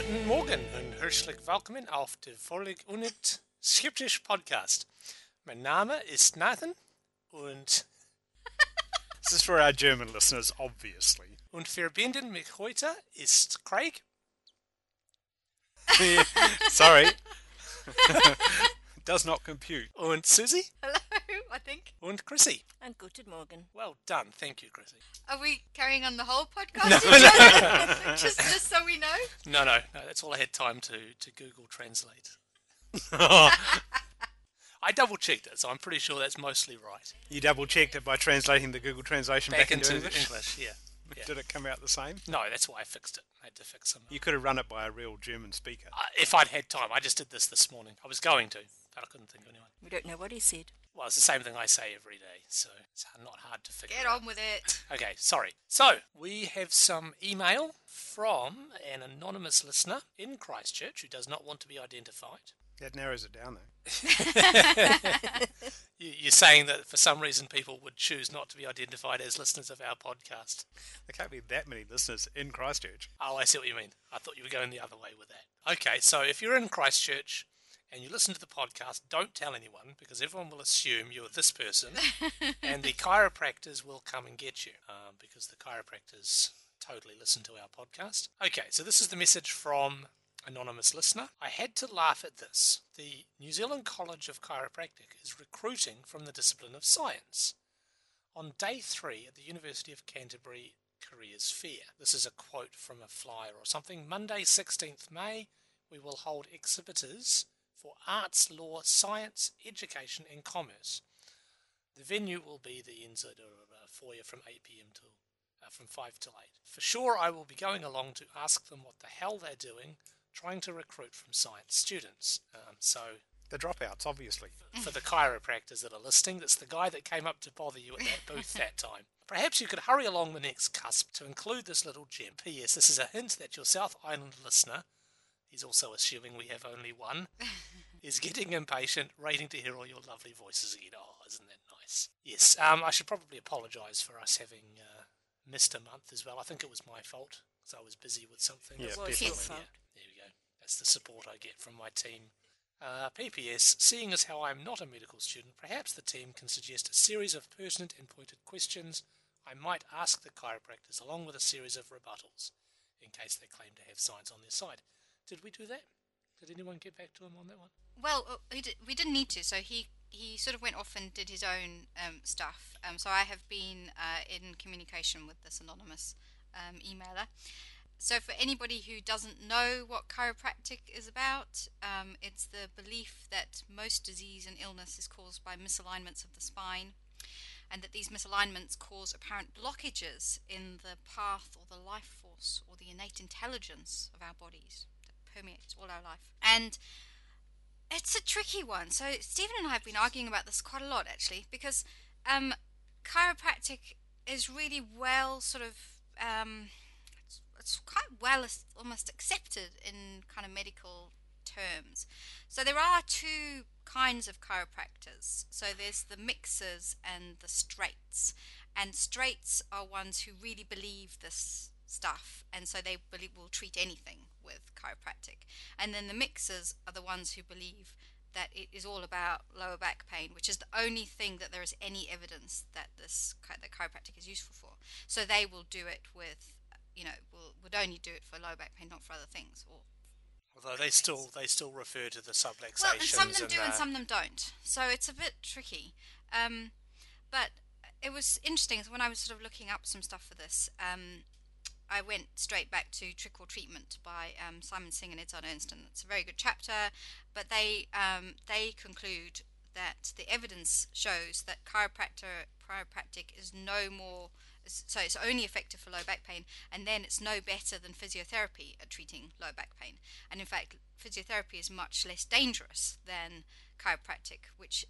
Guten Morgen und herzlich willkommen auf der Folge Unit Skeptisch Podcast. Mein Name ist Nathan und, This is for our German listeners, obviously. und verbinden mich heute ist Craig Sorry. Does not compute. And Siouxsie Hello, I think. And Chrissy. And guten Morgen. Well done, thank you, Chrissy. Are we carrying on the whole podcast? No, just, just so we know. No, no, no, that's all I had time to, to Google Translate. I double checked it, so I'm pretty sure that's mostly right. You double checked it by translating the Google translation back, Back into English. English, yeah. yeah. Did it come out the same? No, that's why I fixed it. I had to fix some. You could have run it by a real German speaker. Uh, if I'd had time, I just did this this morning. I was going to, but I couldn't think of anyone. We don't know what he said. Well, it's the same thing I say every day, so it's not hard to figure Get out. on with it. Okay, sorry. So, we have some email from an anonymous listener in Christchurch who does not want to be identified. That narrows it down, though. You're saying that for some reason people would choose not to be identified as listeners of our podcast. There can't be that many listeners in Christchurch. Oh, I see what you mean. I thought you were going the other way with that. Okay, so if you're in Christchurch and you listen to the podcast, don't tell anyone because everyone will assume you're this person and the chiropractors will come and get you um, because the chiropractors totally listen to our podcast. Okay, so this is the message from anonymous listener. I had to laugh at this. The New Zealand College of Chiropractic is recruiting from the discipline of science. On day three at the University of Canterbury Careers Fair. This is a quote from a flyer or something. Monday, 16th May, we will hold exhibitors for arts, law, science, education, and commerce. The venue will be the NZ uh, foyer from 8 pm till uh, from 5 till 8. For sure, I will be going along to ask them what the hell they're doing, trying to recruit from science students. Um, so The dropouts, obviously. for the chiropractors that are listening. That's the guy that came up to bother you at that booth that time. Perhaps you could hurry along the next CUSP to include this little gem. P.S. This is a hint that your South Island listener, he's also assuming we have only one, is getting impatient, waiting to hear all your lovely voices again. Oh, isn't that nice? Yes, um, I should probably apologise for us having uh, missed a month as well. I think it was my fault because I was busy with something. Yeah, It was definitely. his fault. There we go. That's the support I get from my team. Uh, PPS, seeing as how I'm not a medical student, perhaps the team can suggest a series of pertinent and pointed questions I might ask the chiropractors along with a series of rebuttals in case they claim to have science on their side. Did we do that? Did anyone get back to him on that one? Well, uh, we, did, we didn't need to. So he, he sort of went off and did his own um, stuff. Um, so I have been uh, in communication with this anonymous um, emailer. So for anybody who doesn't know what chiropractic is about, um, it's the belief that most disease and illness is caused by misalignments of the spine, and that these misalignments cause apparent blockages in the path or the life force or the innate intelligence of our bodies that permeates all our life. And it's a tricky one. So Stephen and I have been arguing about this quite a lot actually, because um, chiropractic is really well sort of um, it's, it's quite well almost accepted in kind of medical terms. So there are two kinds of chiropractors. So there's the mixers and the straights. And straights are ones who really believe this stuff, and so they will treat anything with chiropractic. And then the mixers are the ones who believe that it is all about lower back pain, which is the only thing that there is any evidence that this that chiropractic is useful for. So they will do it with, you know, will would only do it for lower back pain, not for other things. Or Although they still they still refer to the subluxations. well, and some of them do, uh, and some of them don't. So it's a bit tricky. Um, but it was interesting when I was sort of looking up some stuff for this. Um, I went straight back to Trick or Treatment by um, Simon Singh and Edzard Ernston. It's a very good chapter, but they um, they conclude that the evidence shows that chiropractor chiropractic is no more so it's only effective for low back pain, and then it's no better than physiotherapy at treating low back pain. And in fact, physiotherapy is much less dangerous than chiropractic, which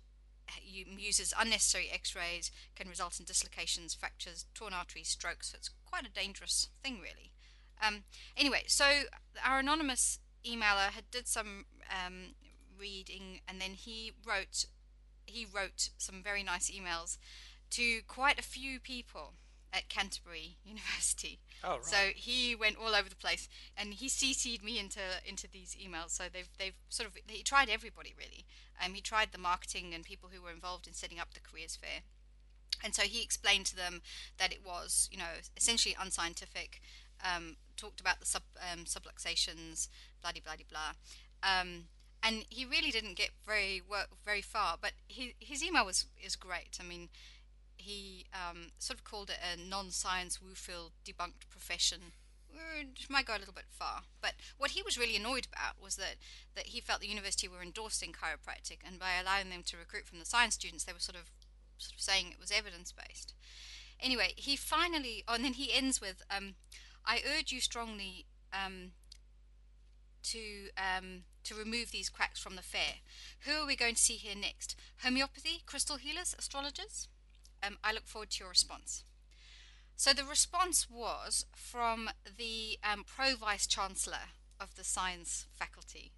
uses unnecessary x-rays, can result in dislocations, fractures, torn arteries, strokes. So it's quite a dangerous thing, really. Um, anyway, so our anonymous emailer had did some um, reading, and then he wrote he wrote some very nice emails to quite a few people at Canterbury University. Oh, right. So he went all over the place, and he CC'd me into into these emails. So they've they've sort of he tried everybody really. Um, he tried the marketing and people who were involved in setting up the careers fair, and so he explained to them that it was you know essentially unscientific. Um, talked about the sub um, subluxations, blah blah blah blah. Um, and he really didn't get very work, very far. But his his email was is great. I mean, he um, sort of called it a non-science woo-filled debunked profession. Which might go a little bit far, but what he was really annoyed about was that, that he felt the university were endorsing chiropractic, and by allowing them to recruit from the science students, they were sort of sort of saying it was evidence based. Anyway, he finally, oh, and then he ends with, um, "I urge you strongly um, to um, to remove these quacks from the fair. Who are we going to see here next? Homeopathy, crystal healers, astrologers? Um, I look forward to your response. So the response was from the um, pro vice chancellor of the science faculty,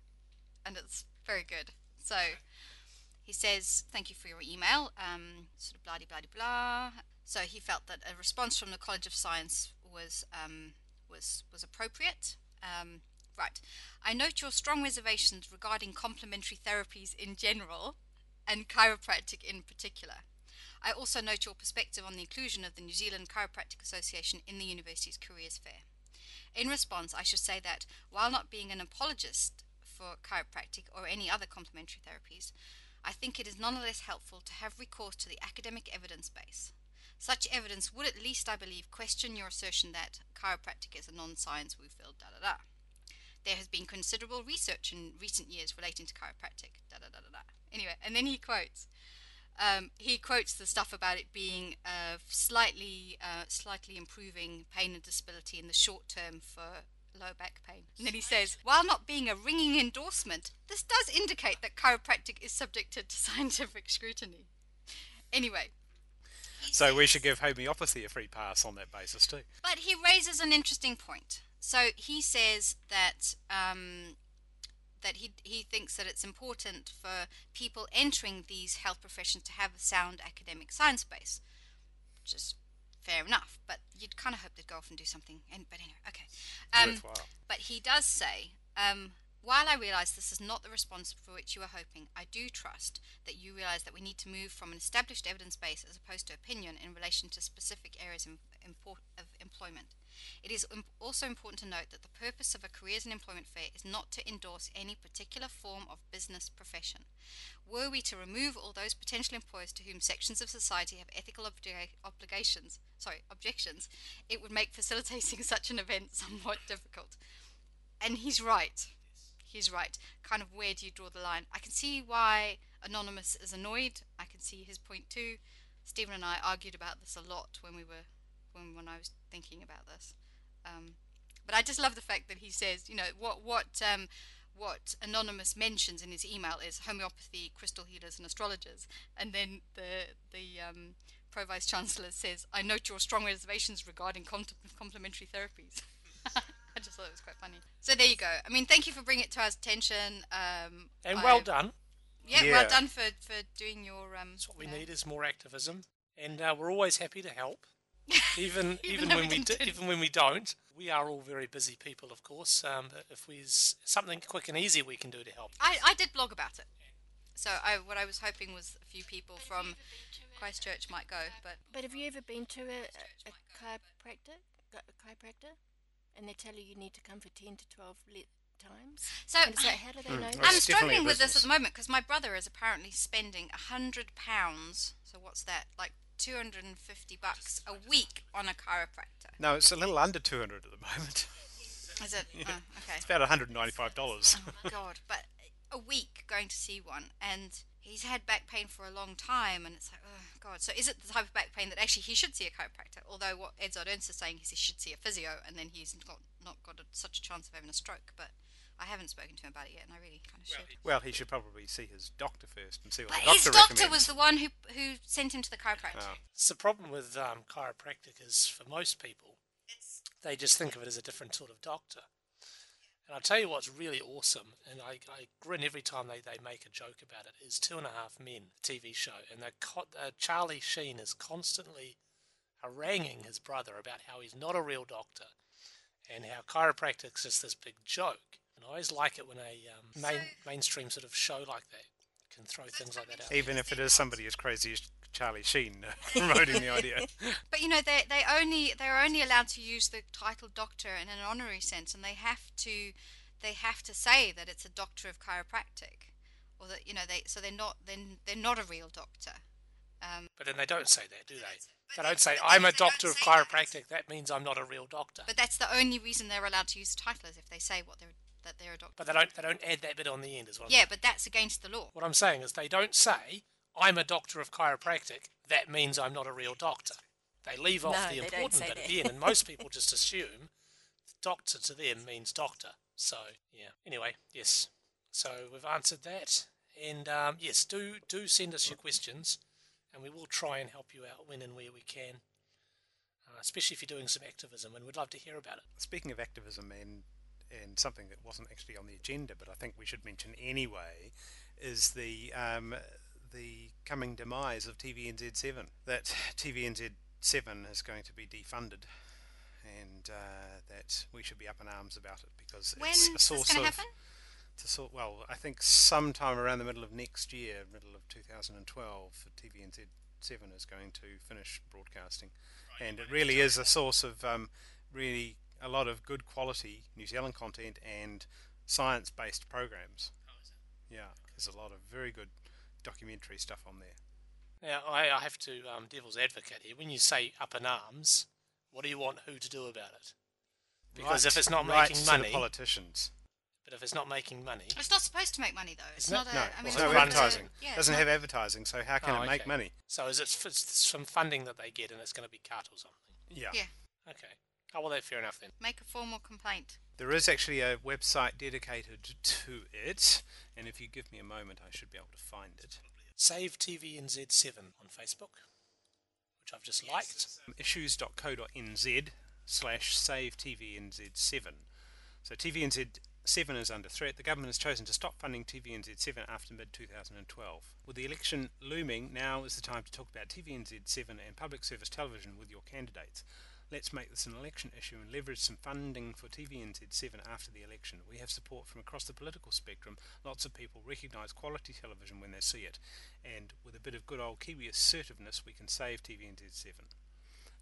and it's very good. So he says, "Thank you for your email." Um, sort of blah blah blah blah. So he felt that a response from the College of Science was um, was was appropriate. Um, right. I note your strong reservations regarding complementary therapies in general, and chiropractic in particular. I also note your perspective on the inclusion of the New Zealand Chiropractic Association in the university's careers fair. In response, I should say that while not being an apologist for chiropractic or any other complementary therapies, I think it is nonetheless helpful to have recourse to the academic evidence base. Such evidence would at least, I believe, question your assertion that chiropractic is a non science woo filled da da da. There has been considerable research in recent years relating to chiropractic da da da da da. Anyway, and then he quotes um, he quotes the stuff about it being uh, slightly, uh, slightly improving pain and disability in the short term for low back pain. And then he says, while not being a ringing endorsement, this does indicate that chiropractic is subjected to scientific scrutiny. Anyway. he So we should give homeopathy a free pass on that basis too. but he raises an interesting point. So he says that um, that he he thinks that it's important for people entering these health professions to have a sound academic science base, which is fair enough. But you'd kind of hope they'd go off and do something. And but anyway, okay. Um, but he does say, um, while I realise this is not the response for which you are hoping, I do trust that you realise that we need to move from an established evidence base as opposed to opinion in relation to specific areas of, employment. It is also important to note that the purpose of a careers and employment fair is not to endorse any particular form of business profession. Were we to remove all those potential employers to whom sections of society have ethical obli- obligations, sorry, objections, it would make facilitating such an event somewhat difficult. And he's right. He's right. Kind of where do you draw the line? I can see why Anonymous is annoyed. I can see his point too. Stephen and I argued about this a lot when we were when when I was thinking about this. Um, but I just love the fact that he says, you know, what what um, what Anonymous mentions in his email is homeopathy, crystal healers, and astrologers, and then the the um, pro vice chancellor says, "I note your strong reservations regarding com- complementary therapies." I just thought it was quite funny. So there you go. I mean, thank you for bringing it to our attention. Um, And well I- done. Yeah, Yeah. well done for for doing your. Um, That's what we know- need is more activism, and uh, we're always happy to help. Even Even even when we we do, didn't. even when we don't, we are all very busy people, of course. Um, but if there's something quick and easy we can do to help, I, I did blog about it. So I, what I was hoping was a few people from Christchurch might go, but But have you ever been to a, a, a chiropractor, chi- chiropractor, and they tell you you need to come for 10 to 12 le- times? so And so how do they hmm, know Well, I'm it's definitely a struggling with this at the moment because my brother is apparently spending a hundred pounds. So what's that? Like two hundred and fifty bucks a week on a chiropractor. No, it's a little under 200 at the moment. Is it? Oh, okay. It's about $195. Oh God, but a week going to see one, and he's had back pain for a long time, and it's like, oh God. So is it the type of back pain that actually he should see a chiropractor? Although what Ed Ernst is saying is he should see a physio, and then he's got not got a, such a chance of having a stroke. But I haven't spoken to him about it yet, and I really kind of should. Well, he should probably see his doctor first and see what But the doctor his doctor doctor recommends. was the one who who sent him to the chiropractor. Oh. it's the problem with um, chiropractic is for most people, they just think of it as a different sort of doctor. And I'll tell you what's really awesome, and I, I grin every time they, they make a joke about it, is Two and a Half Men TV show. And co- uh, Charlie Sheen is constantly haranguing his brother about how he's not a real doctor and how chiropractic is this big joke. And I always like it when a um, main, mainstream sort of show like that can throw things like that out. Even if it is somebody as crazy as Charlie Sheen uh, promoting the idea. But you know, they they only they're only allowed to use the title doctor in an honorary sense, and they have to they have to say that it's a doctor of chiropractic, or that you know they so they're not then they're, they're not a real doctor. Um, But then they don't say that, do they? They don't say, I'm a doctor of say that. chiropractic. That means I'm not a real doctor. but that's the only reason they're allowed to use the title is if they say what they're that they're a doctor. But they don't, they don't add that bit on the end as well. yeah, but that's against the law. What I'm saying is they don't say, I'm a doctor of chiropractic. That means I'm not a real doctor. They leave off No, the important say bit at the end, and most people just assume doctor to them means doctor. So, yeah. Anyway, yes. So we've answered that. And um, yes, do do send us your questions, and we will try and help you out when and where we can, uh, especially if you're doing some activism, and we'd love to hear about it. Speaking of activism and and something that wasn't actually on the agenda, but I think we should mention anyway, is the um, the coming demise of TVNZ7. That TVNZ7 is going to be defunded, and uh, that we should be up in arms about it because When it's is a this source going to of happen? to sort. Well, I think sometime around the middle of next year, middle of 2012, TVNZ7 is going to finish broadcasting, and it really is a source of um, really a lot of good quality New Zealand content and science-based programs. Yeah, there's a lot of very good documentary stuff on there. Now, I, I have to um, devil's advocate here. When you say up in arms, what do you want who to do about it? Because if it's not right making to the money, politicians. but if it's not making money, It's not supposed to make money though. It's Isn't not a. No, I there's mean, it's no not a- advertising. yeah, it's Doesn't not- have advertising, so how can Oh, it make okay. money? so is it f- it's some funding that they get and it's going to be cut or something? Yeah. Yeah. Okay. Oh well, that's fair enough then. Make a formal complaint. There is actually a website dedicated to it, and if you give me a moment, I should be able to find it. Save TVNZ7 on Facebook, which I've just liked. issues.co.nz slash save TVNZ7. So TVNZ7 is under threat. The government has chosen to stop funding TVNZ7 after mid 2012. With the election looming, now is the time to talk about TVNZ7 and public service television with your candidates. Let's make this an election issue and leverage some funding for TVNZ7 after the election. We have support from across the political spectrum. Lots of people recognise quality television when they see it, and with a bit of good old Kiwi assertiveness, we can save TVNZ7.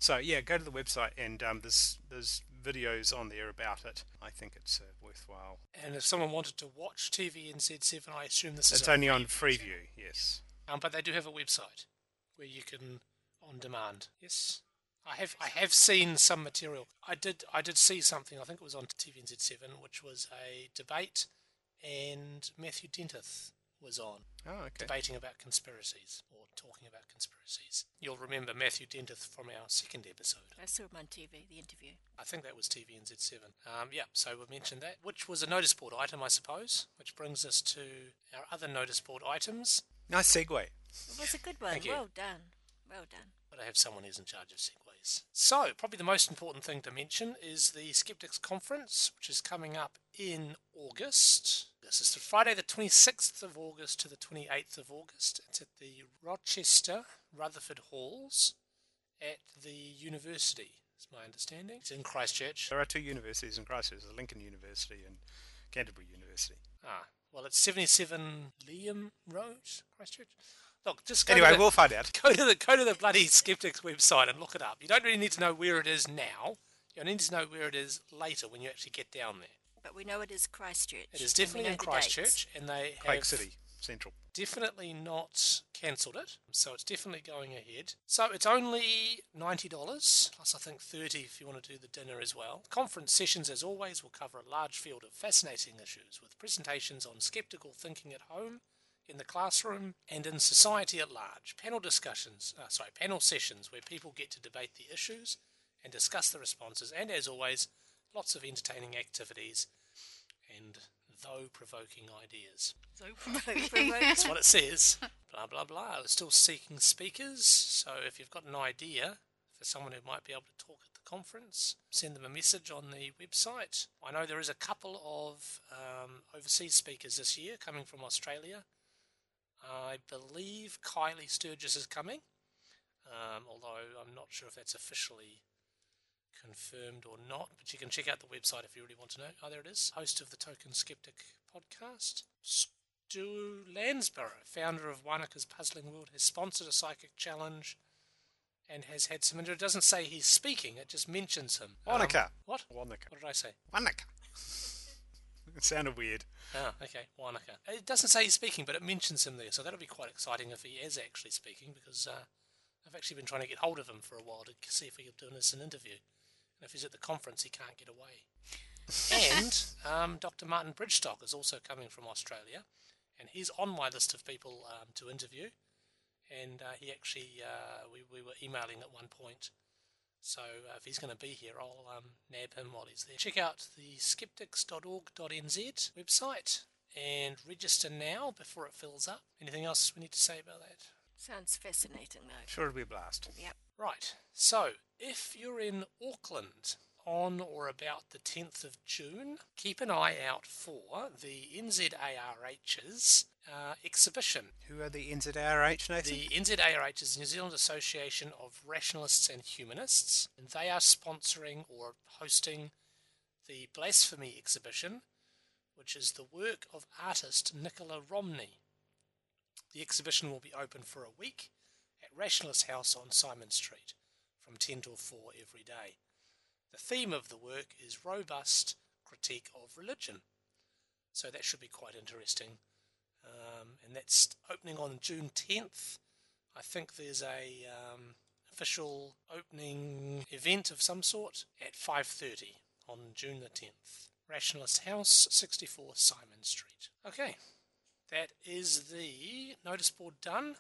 So yeah, go to the website and um, there's there's videos on there about it. I think it's uh, worthwhile. And if someone wanted to watch TVNZ7, I assume this is It's only on free Freeview, yes. Um, but they do have a website where you can on demand. Yes, I have. I have seen some material. I did. I did see something. I think it was on TVNZ7, which was a debate, and Matthew Dentith was on Oh, okay. debating about conspiracies or talking about conspiracies. You'll remember Matthew Dentith from our second episode. I saw him on TV, the interview. I think that was TVNZ7. Um, yeah, so we mentioned that, which was a notice board item, I suppose, which brings us to our other notice board items. Nice segue. It was a good one. Thank you. Well done. Well done. but I have someone who's in charge of So, probably the most important thing to mention is the Skeptics Conference, which is coming up in August. This is the Friday, the 26th of August to the 28th of August. It's at the Rochester Rutherford Halls at the university, is my understanding. It's in Christchurch. There are two universities in Christchurch: there's Lincoln University and Canterbury University. Ah, well, it's 77 Ilam Road, Christchurch. Look, just go Anyway, to the, we'll find out. go to the go to the bloody Skeptics website and look it up. You don't really need to know where it is now. You need to know where it is later when you actually get down there. But we know it is Christchurch. It is definitely know in the. Christchurch, and they Quake City Central. definitely not cancelled it, so it's definitely going ahead. So it's only ninety dollars plus I think thirty if you want to do the dinner as well. Conference sessions, as always, will cover a large field of fascinating issues with presentations on skeptical thinking at home, in the classroom, and in society at large. Panel discussions, uh, sorry, panel sessions where people get to debate the issues and discuss the responses, and as always, lots of entertaining activities and though provoking ideas. That's what it says. Blah blah blah. We're still seeking speakers, so if you've got an idea for someone who might be able to talk at the conference, send them a message on the website. I know there is a couple of um, overseas speakers this year coming from Australia. I believe Kylie Sturgess is coming. um, although I'm not sure if that's officially confirmed or not. But you can check out the website if you really want to know. Oh, there it is. Host of the Token Skeptic podcast. Stu Landsborough, founder of Wanaka's Puzzling World, has sponsored a psychic challenge and has had some. It doesn't say he's speaking; it just mentions him. Um, what? Wanaka. What did I say? Wanaka. It sounded weird. Ah, okay, Wanaka. It doesn't say he's speaking, but it mentions him there, so that'll be quite exciting if he is actually speaking, because uh, I've actually been trying to get hold of him for a while to see if he can do us an interview. And if he's at the conference, he can't get away. and um, Dr. Martin Bridgstock is also coming from Australia, and he's on my list of people um, to interview. And uh, he actually, uh, we, we were emailing at one point. So uh, if he's going to be here, I'll um, nab him while he's there. Check out the skeptics.org.nz website and register now before it fills up. Anything else we need to say about that? Sounds fascinating, though. Sure, it'll be a blast. Yep. Right. So, if you're in Auckland on or about the 10th of June, keep an eye out for the NZARH's uh, exhibition. Who are the NZRH, Nathan? The NZARH is New Zealand Association of Rationalists and Humanists, and they are sponsoring or hosting the Blasphemy exhibition, which is the work of artist Nicola Romney. The exhibition will be open for a week at Rationalist House on Symonds Street from 10 till 4 every day. The theme of the work is robust critique of religion. So that should be quite interesting. Um, and that's opening on June 10th. I think there's a um, official opening event of some sort at 5:30 on June the 10th. Rationalist House, 64 Symonds Street. Okay, that is the notice board done.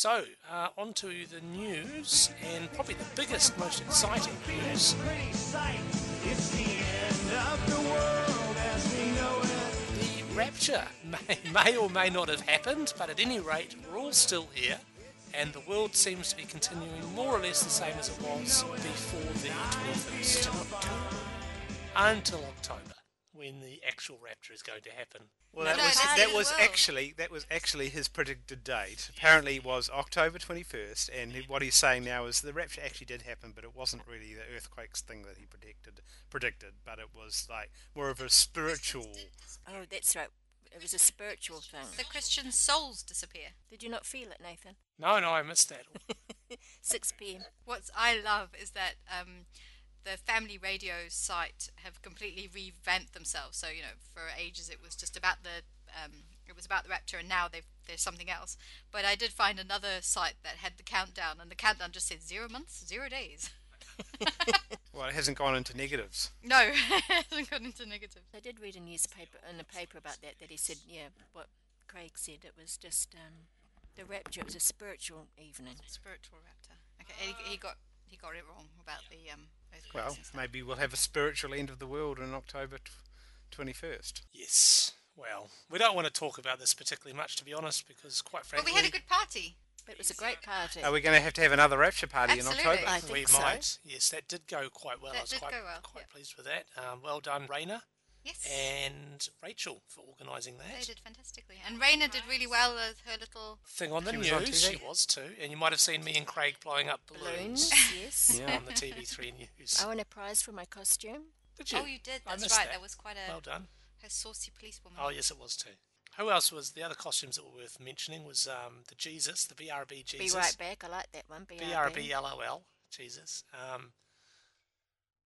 So, uh, on to the news, and probably the biggest, most exciting news. The rapture may, may or may not have happened, but at any rate, we're all still here, and the world seems to be continuing more or less the same as it was before the 21st. Until October, when the actual rapture is going to happen. Well, No, that no, was that's that was world. actually that was actually his predicted date. Apparently, it was October twenty first, and he- what he's saying now is the rapture actually did happen, but it wasn't really the earthquakes thing that he predicted. Predicted, but it was like more of a spiritual. Oh, that's right. It was a spiritual thing. The Christian souls disappear. Did you not feel it, Nathan? No, no, I missed that. 6 p.m. What I love is that um, the family radio site have completely revamped themselves. So you know, for ages it was just about the um, it was about the rapture, and now they've there's something else. But I did find another site that had the countdown, and the countdown just said zero months, zero days. Well, it hasn't gone into negatives. No, it hasn't gone into negatives. I did read a newspaper in a paper about that. That he said, yeah, what Craig said. It was just um, the rapture. It was a spiritual evening. Spiritual rapture. Okay, he, he got he got it wrong about the um. Earthquakes Well, maybe we'll have a spiritual end of the world on October twenty first. Yes. Well, we don't want to talk about this particularly much, to be honest, because quite But frankly, we had a good party. It was a great party. Are we going to have to have another rapture party Absolutely. in October? I think we so. might. Yes, that did go quite well. That I was did quite, go well, quite yeah. pleased with that. Um, well done, Raina Yes. and Rachel for organising that. They did fantastically, and Raina did really well with her little. Thing on the She news, was on she was too, and you might have seen me and Craig blowing up balloons, Balloons, yes. yeah, on the TV3 news. I won a prize for my costume. Did you? Oh, you did. That's missed right. that. That. was quite a Well done. her saucy policewoman. Oh, yes, it was too. Who else was the other costumes that were worth mentioning? Was um, the Jesus, the BRB Jesus, Be right back. I like that one. BRB. BRB LOL Jesus. Um,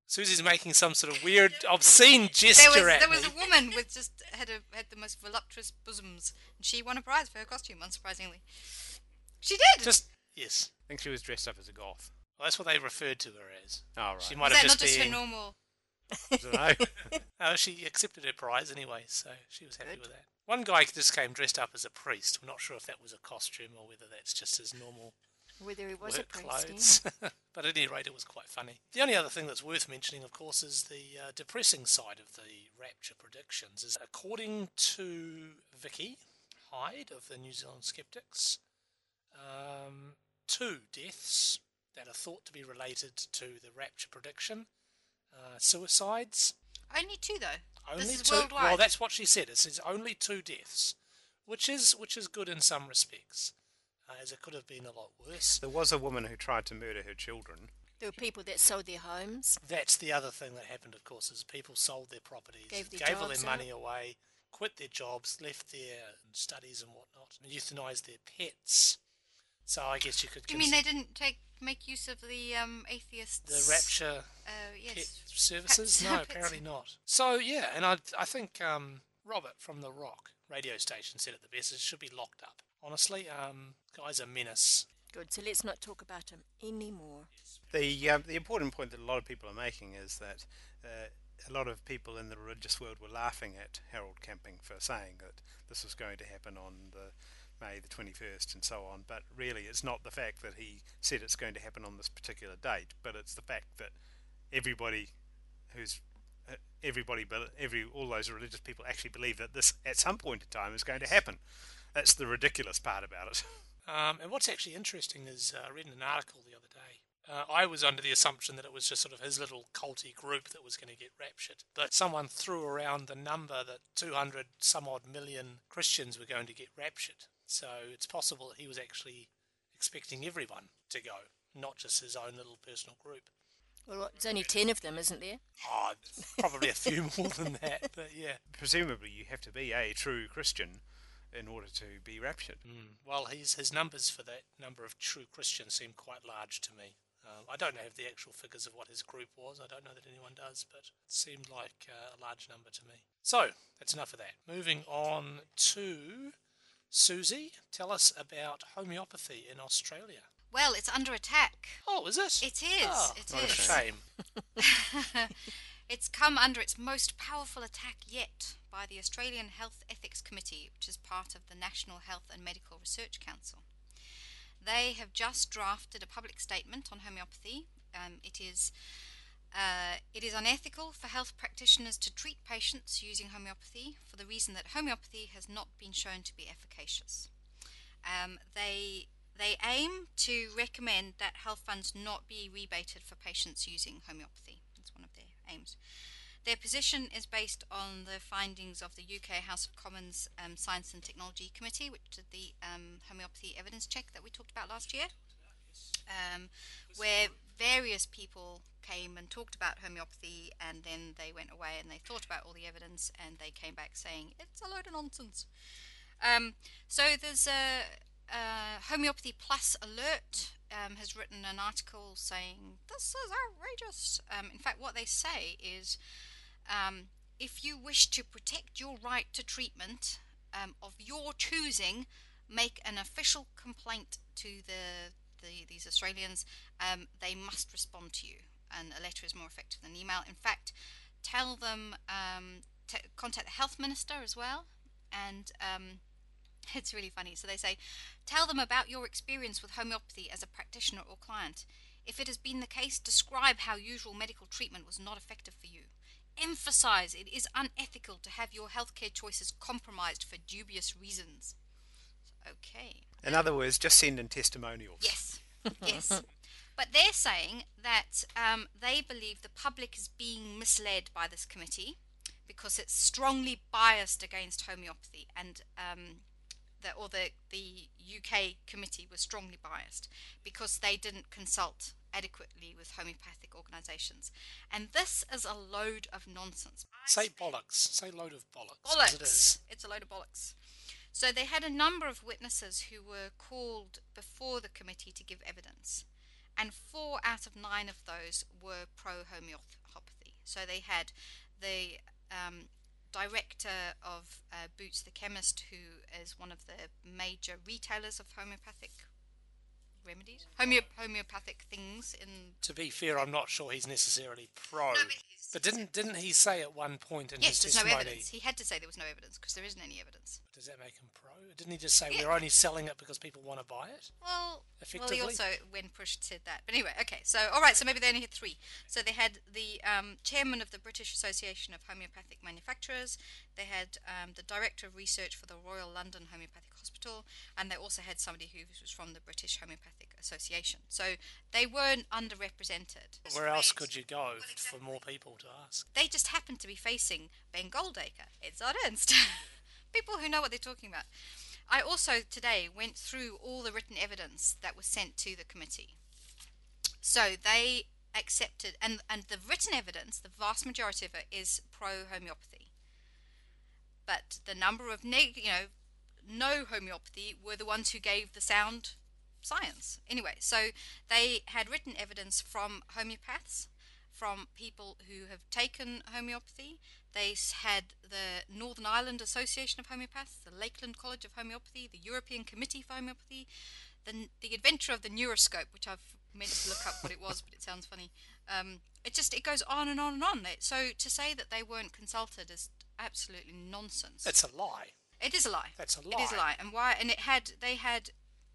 Siouxsie's making some sort of weird, obscene gesture there was at there was me. a woman with just had a had the most voluptuous bosoms, and she won a prize for her costume. Unsurprisingly, she did. Just yes. I think she was dressed up as a goth. Well, that's what they referred to her as. Oh, right. She was might that have not just just her been. normal? I don't know. Oh, she accepted her prize anyway, so she was happy with that. One guy just came dressed up as a priest. We're not sure if that was a costume or whether that's just his normal Whether he was clothes. but at any rate, it was quite funny. The only other thing that's worth mentioning, of course, is the uh, depressing side of the rapture predictions. Is according to Vicki Hyde of the New Zealand Skeptics, um, two deaths that are thought to be related to the rapture prediction, uh, suicides. Only two though. Only this is two. worldwide. Well, that's what she said. It says only two deaths, which is which is good in some respects. Uh, as it could have been a lot worse. There was a woman who tried to murder her children. There were people that sold their homes. That's the other thing that happened, of course, is people sold their properties, Gave their gave all their money away, quit their jobs, left their studies and whatnot, and euthanized their pets. So I guess you could. You mean they didn't take make use of the um, atheists? the rapture Uh, pet yes. services? Pets- no, pets. apparently not. So yeah, and I I think um, Robert from the Rock radio station said it the best. It should be locked up. Honestly, um, guy's a menace. Good. So let's not talk about him anymore. The um, the important point that a lot of people are making is that uh, a lot of people in the religious world were laughing at Harold Camping for saying that this was going to happen on the May the 21st and so on. But really, it's not the fact that he said it's going to happen on this particular date, but it's the fact that everybody who's uh, everybody, bel- every all those religious people actually believe that this at some point in time is going to happen. That's the ridiculous part about it. Um, and what's actually interesting is uh, I read an article the other day. Uh, I was under the assumption that it was just sort of his little culty group that was going to get raptured. But someone threw around the number that 200 some odd million Christians were going to get raptured. So it's possible that he was actually expecting everyone to go, not just his own little personal group. Well, what, there's only ten of them, isn't there? Oh, probably a few more than that, but yeah. Presumably, you have to be a true Christian in order to be raptured. Mm. Well, his his numbers for that number of true Christians seem quite large to me. Um, I don't have the actual figures of what his group was. I don't know that anyone does, but it seemed like uh, a large number to me. So that's enough of that. Moving on to Siouxsie. Tell us about homeopathy in Australia. Well, it's under attack. Oh, is it? It is. Oh, it what a shame. it's come under its most powerful attack yet by the Australian Health Ethics Committee, which is part of the National Health and Medical Research Council. They have just drafted a public statement on homeopathy. Um, it is uh, it is unethical for health practitioners to treat patients using homeopathy for the reason that homeopathy has not been shown to be efficacious. Um, they they aim to recommend that health funds not be rebated for patients using homeopathy. That's one of their aims. Their position is based on the findings of the UK House of Commons um, Science and Technology Committee, which did the um, homeopathy evidence check that we talked about last year, um, where various people came and talked about homeopathy, and then they went away and they thought about all the evidence, and they came back saying it's a load of nonsense. Um, so there's a, uh, Homeopathy Plus Alert um, has written an article saying this is outrageous. Um, in fact, what they say is um, if you wish to protect your right to treatment um, of your choosing, make an official complaint to the, the these Australians. Um, they must respond to you, and a letter is more effective than email. In fact, tell them um, contact the health minister as well, and it's really funny. So they say, tell them about your experience with homeopathy as a practitioner or client. If it has been the case, describe how usual medical treatment was not effective for you. Emphasize it is unethical to have your healthcare choices compromised for dubious reasons. Okay. In other words, just send in testimonials. Yes, yes. But they're saying that um, they believe the public is being misled by this committee because it's strongly biased against homeopathy, and um, the or the the UK committee was strongly biased because they didn't consult adequately with homeopathic organisations, and this is a load of nonsense. Say bollocks. Say load of bollocks. Bollocks. is. It's a load of bollocks. So they had a number of witnesses who were called before the committee to give evidence, and four out of nine of those were pro homeopathy. So they had the um, director of uh, Boots the Chemist, who is one of the major retailers of homeopathic remedies, Homeo- homeopathic things in To be fair, I'm not sure he's necessarily pro. No, but but didn't didn't he say at one point in Yes, his there's no evidence. He had to say there was no evidence because there isn't any evidence. Does that make him pro? Didn't he just say Yeah. we're only selling it because people want to buy it? Well, well, Effectively? he also, when pushed, said that. But anyway, okay. So, all right. So maybe they only had three. So they had the um, chairman of the British Association of Homeopathic Manufacturers. They had um, the director of research for the Royal London Homeopathic Hospital, and they also had somebody who was from the British Homeopathic Association. So they weren't underrepresented. Where else could you go for more people to ask? They just happened to be facing Ben Goldacre, Ed Ernst, people who know what they're talking about. I also today went through all the written evidence that was sent to the committee. So they accepted, and, and the written evidence, the vast majority of it is pro homeopathy. But the number of neg- you know, no homeopathy were the ones who gave the sound science. Anyway, so they had written evidence from homeopaths, from people who have taken homeopathy. They had the Northern Ireland Association of Homeopaths, the Lakeland College of Homeopathy, the European Committee for Homeopathy, the, the Adventure of the Neuroscope, which I've meant to look up what it was, but it sounds funny. Um, it just it goes on and on and on. So to say that they weren't consulted is absolutely nonsense. It's a lie. It is a lie. That's a lie. It is a lie. lie. And why? And it had they had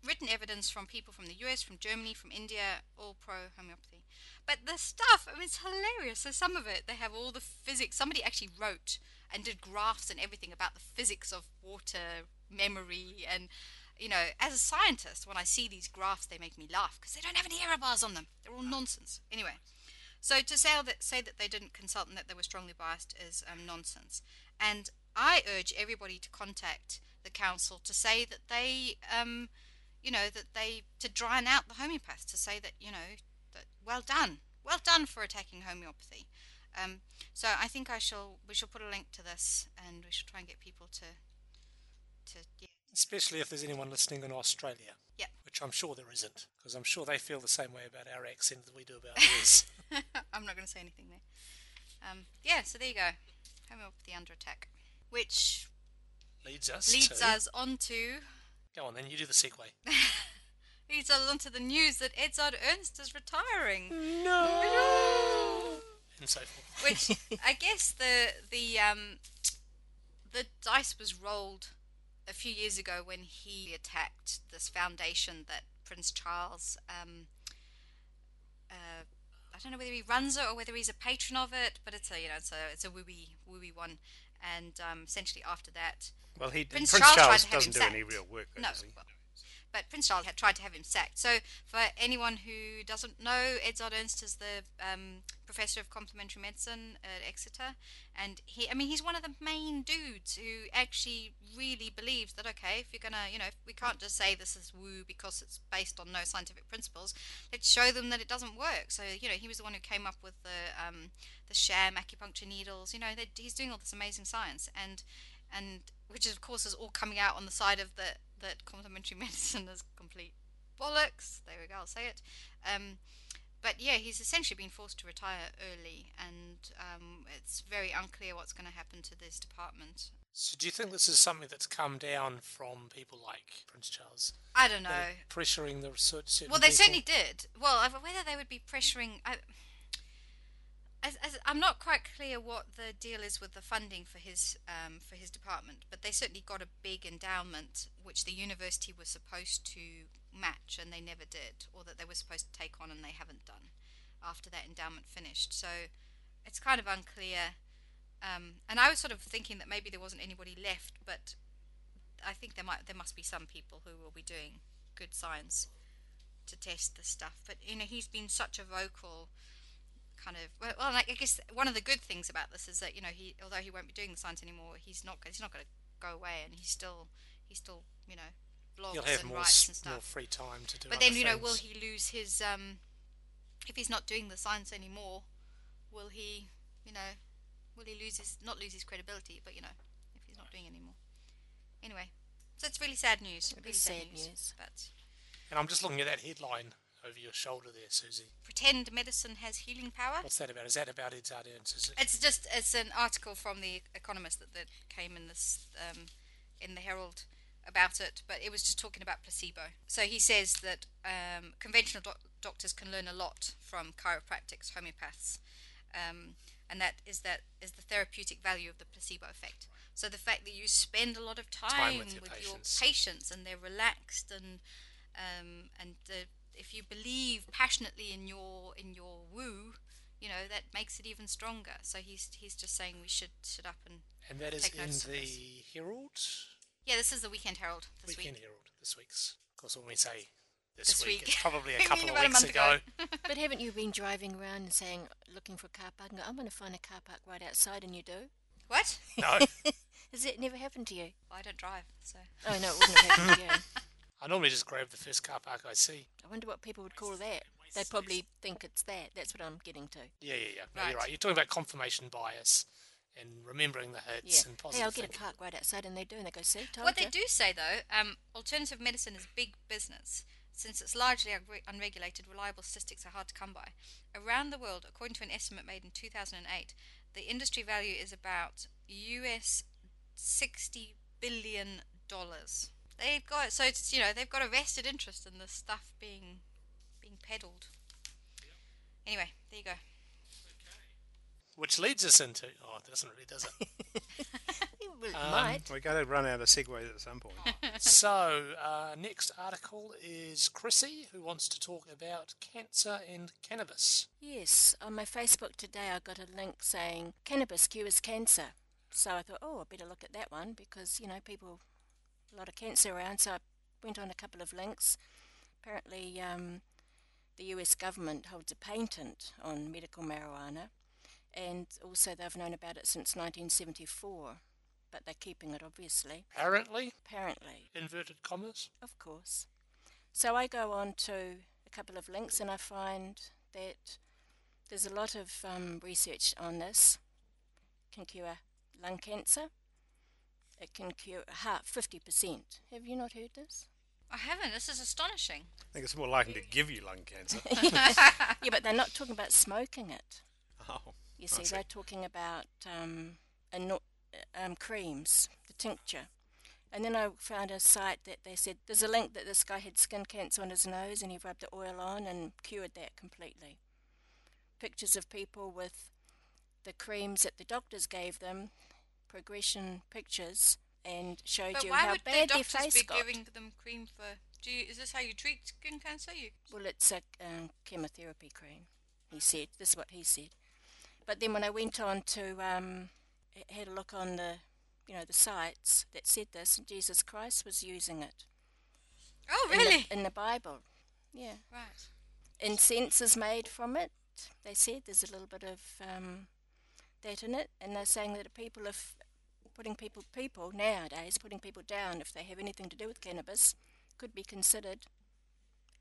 written evidence from people from the US, from Germany, from India, all pro homeopathy. But the stuff, I mean, it's hilarious. So some of it, they have all the physics. Somebody actually wrote and did graphs and everything about the physics of water, memory, and you know, as a scientist, when I see these graphs, they make me laugh because they don't have any error bars on them. They're all nonsense. Anyway, so to say that say that they didn't consult and that they were strongly biased is um, nonsense. And I urge everybody to contact the council to say that they, um, you know, that they to drown out the homeopaths to say that you know well done, well done for attacking homeopathy. Um, so I think I shall we shall put a link to this and we shall try and get people to to yeah. Especially if there's anyone listening in Australia. Yeah. Which I'm sure there isn't, because I'm sure they feel the same way about our accent that we do about theirs. I'm not going to say anything there. Um, yeah, so there you go. Homeopathy under attack. Which leads us leads to. us on to Go on, then you do the segue. leads us on to the news that Edzard Ernst is retiring. No. And so forth. Which I guess the the um the dice was rolled a few years ago when he attacked this foundation that Prince Charles um uh I don't know whether he runs it or whether he's a patron of it, but it's a you know it's a it's a wooey wooey one. And um, essentially after that, Well, he Prince Prince, Charles Charles, to have him doesn't do any real work, though, no, does he? well, but Prince Charles had tried to have him sacked. So, for anyone who doesn't know, Edzard Ernst is the um, professor of complementary medicine at Exeter, and he, I mean, he's one of the main dudes who actually really believes that okay, if you're gonna, you know, if we can't just say this is woo because it's based on no scientific principles. Let's show them that it doesn't work. So, you know, he was the one who came up with the um, the sham acupuncture needles. You know, he's doing all this amazing science, and and which of course is all coming out on the side of the that complementary medicine is complete bollocks. There we go, I'll say it. Um, but yeah, he's essentially been forced to retire early, and um, it's very unclear what's going to happen to this department. So, do you think this is something that's come down from people like Prince Charles? I don't know. Pressuring the research. Well, they people? certainly did. Well, whether they would be pressuring, I, as, as, I'm not quite clear what the deal is with the funding for his um, for his department, but they certainly got a big endowment, which the university was supposed to match, and they never did, or that they were supposed to take on, and they haven't done after that endowment finished. So it's kind of unclear. Um, and I was sort of thinking that maybe there wasn't anybody left, but I think there might there must be some people who will be doing good science to test this stuff. But you know, he's been such a vocal kind of well, well like, I guess one of the good things about this is that you know he although he won't be doing the science anymore, he's not he's not going to go away, and he's still he's still you know blogs He'll have and more, writes s- and more free time to do But other then you know, will he lose his um if he's not doing the science anymore? Will he you know will he lose his not lose his credibility? But you know if he's not doing it anymore. Anyway, so it's really sad news. It really sad, sad news. news. But And I'm just looking at that headline over your shoulder there, Siouxsie. pretend medicine has healing power. What's that about? Is that about Edzard Ernst? Is it? It's just it's an article from the Economist that, that came in this um, in the Herald about it, but it was just talking about placebo. So he says that um, conventional doc- doctors can learn a lot from chiropractics, homeopaths, um, and that is that is the therapeutic value of the placebo effect. So the fact that you spend a lot of time, with your patients. patients and they're relaxed and um, and the, if you believe passionately in your in your woo, you know that makes it even stronger. So he's he's just saying we should sit up and And that is Take in the. Herald? yeah, this is the Weekend Herald this Weekend week. Herald, this week's. Of course, when we say this, This week, week. it's probably a couple of about a weeks month ago. ago. But haven't you been driving around and saying, looking for a car park? And go, I'm going to find a car park right outside, and you do. What? no, Has that never happened to you? I don't drive, so. Oh no, it wouldn't have happened to you. I normally just grab the first car park I see. I wonder what people would call that. They'd probably think it's that. That's what I'm getting to. Yeah, yeah, yeah. No, Right. You're right. You're talking about confirmation bias and remembering the hits Yeah. and Hey, I'll get a park right outside, and they do, and they go, see, told What they ya." do say, though, um, alternative medicine is big business. Since it's largely unregulated, reliable statistics are hard to come by. Around the world, according to an estimate made in 2008, the industry value is about US 60 billion dollars. They've got so it's you know they've got a vested interest in this stuff being being peddled. Anyway, there you go. Which leads us into. Oh, it doesn't really, does it? Well, it Um, might. We're going to run out of segues at some point. so, uh, next article is Chrissy, who wants to talk about cancer and cannabis. Yes, on my Facebook today, I got a link saying cannabis cures cancer. So I thought, oh, I better look at that one because you know people, a lot of cancer around. So I went on a couple of links. Apparently, um, the U.S. government holds a patent on medical marijuana, and also they've known about it since 1974, but they're keeping it obviously. Apparently, Apparently, inverted commas. of course. So I go on to a couple of links and I find that there's a lot of um, research on this. Can cure lung cancer. It can cure heart 50%. Have you not heard this? I haven't. This is astonishing. I think it's more likely to give you lung cancer. yeah, but they're not talking about smoking it. Oh, You see, see. they're talking about um, ano- um, creams, the tincture. And then I found a site that they said there's a link that this guy had skin cancer on his nose and he rubbed the oil on and cured that completely. Pictures of people with the creams that the doctors gave them, progression pictures, and showed But you why how would the bad their doctors face be got. giving them cream for? Do you, is this how you treat skin cancer? You Well, it's a um, chemotherapy cream, he said. This is what he said. But then when I went on to, um, had a look on the, you know, the sites that said this, and Jesus Christ was using it. Oh, in the- really? In the, Bible. Yeah. Right. Incense is made from it, they said. There's a little bit of um, that in it. And they're saying that people, if putting people, people nowadays, putting people down if they have anything to do with cannabis, could be considered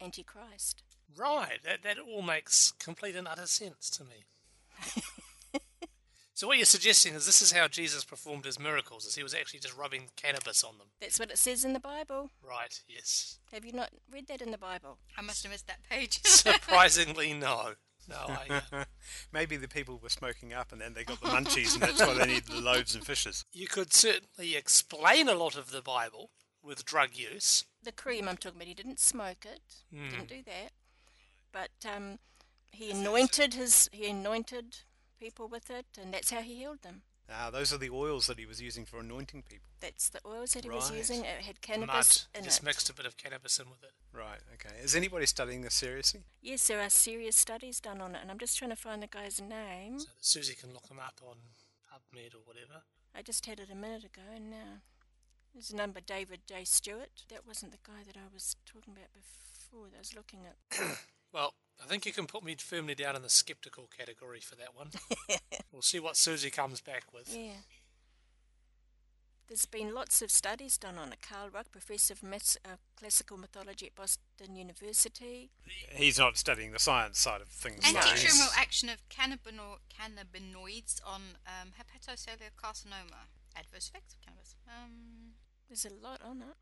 antichrist. Right, that, that all makes complete and utter sense to me. so, what you're suggesting is this is how Jesus performed his miracles, is he was actually just rubbing cannabis on them. That's what it says in the Bible. Right, yes. Have you not read that in the Bible? I must have missed that page. Surprisingly, no. No, I, uh, maybe the people were smoking up and then they got the munchies and that's why they need the loaves and fishes. you could certainly explain a lot of the Bible with drug use. The cream I'm talking about, he didn't smoke it. Hmm. Didn't do that. But um, he anointed his he anointed people with it, and that's how he healed them. Ah, those are the oils that he was using for anointing people. That's the oils that he was using. It had Mud. cannabis in Just it. mixed a bit of cannabis in with it. Right, okay. Is anybody studying this seriously? Yes, there are serious studies done on it, and I'm just trying to find the guy's name. So that Siouxsie can look them up on PubMed or whatever. I just had it a minute ago, and now there's a number David J. Stewart. That wasn't the guy that I was talking about before. That I was looking at. Well, I think you can put me firmly down in the skeptical category for that one. we'll see what Siouxsie comes back with. Yeah. There's been lots of studies done on it. Carl Ruck, professor of myths, uh, classical mythology at Boston University. He's not studying the science side of things. though. Antitumoral action of cannabino- cannabinoids on um, hepatocellular carcinoma. Adverse effects of cannabis. Um, There's a lot on it.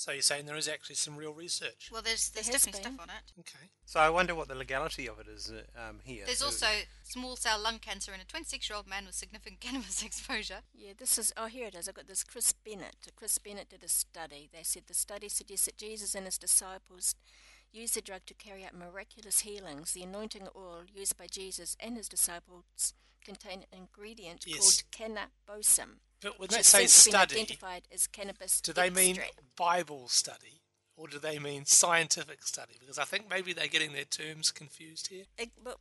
So you're saying there is actually some real research? well, there's there's There has definitely been. stuff on it. Okay. So I wonder what the legality of it is uh, um, here. There's also small cell lung cancer in a 26 year old man with significant cannabis exposure. Yeah, this is, oh, here it is. I've got this Chris Bennett. Chris Bennett did a study. They said the study suggests that Jesus and his disciples used the drug to carry out miraculous healings. The anointing oil used by Jesus and his disciples contained an ingredient Yes. called kaneh-bosem. But when they say study, identified as cannabis do they mean. Bible study or do they mean scientific study? Because I think maybe they're getting their terms confused here. It, well,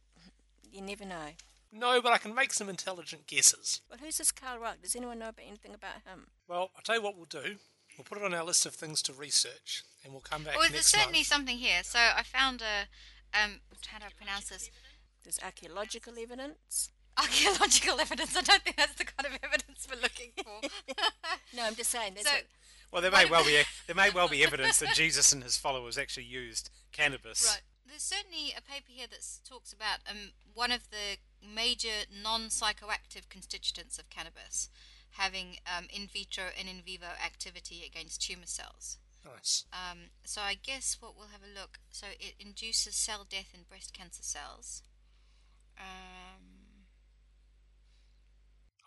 you never know. No, but I can make some intelligent guesses. Well, who's this Carl Ruck? Does anyone know about anything about him? Well, I'll tell you what we'll do. We'll put it on our list of things to research and we'll come back Well, there's certainly month. something here. So I found a. Um, how do I pronounce this? There's archaeological evidence. Archaeological evidence. I don't think that's the kind of evidence we're looking for. No, I'm just saying. So, what- Well, there may well be there may well be evidence that Jesus and his followers actually used cannabis. right. There's certainly a paper here that talks about um, one of the major non-psychoactive constituents of cannabis having um, in vitro and in vivo activity against tumor cells. Nice. Um, so I guess what we'll have a look. So it induces cell death in breast cancer cells. Um,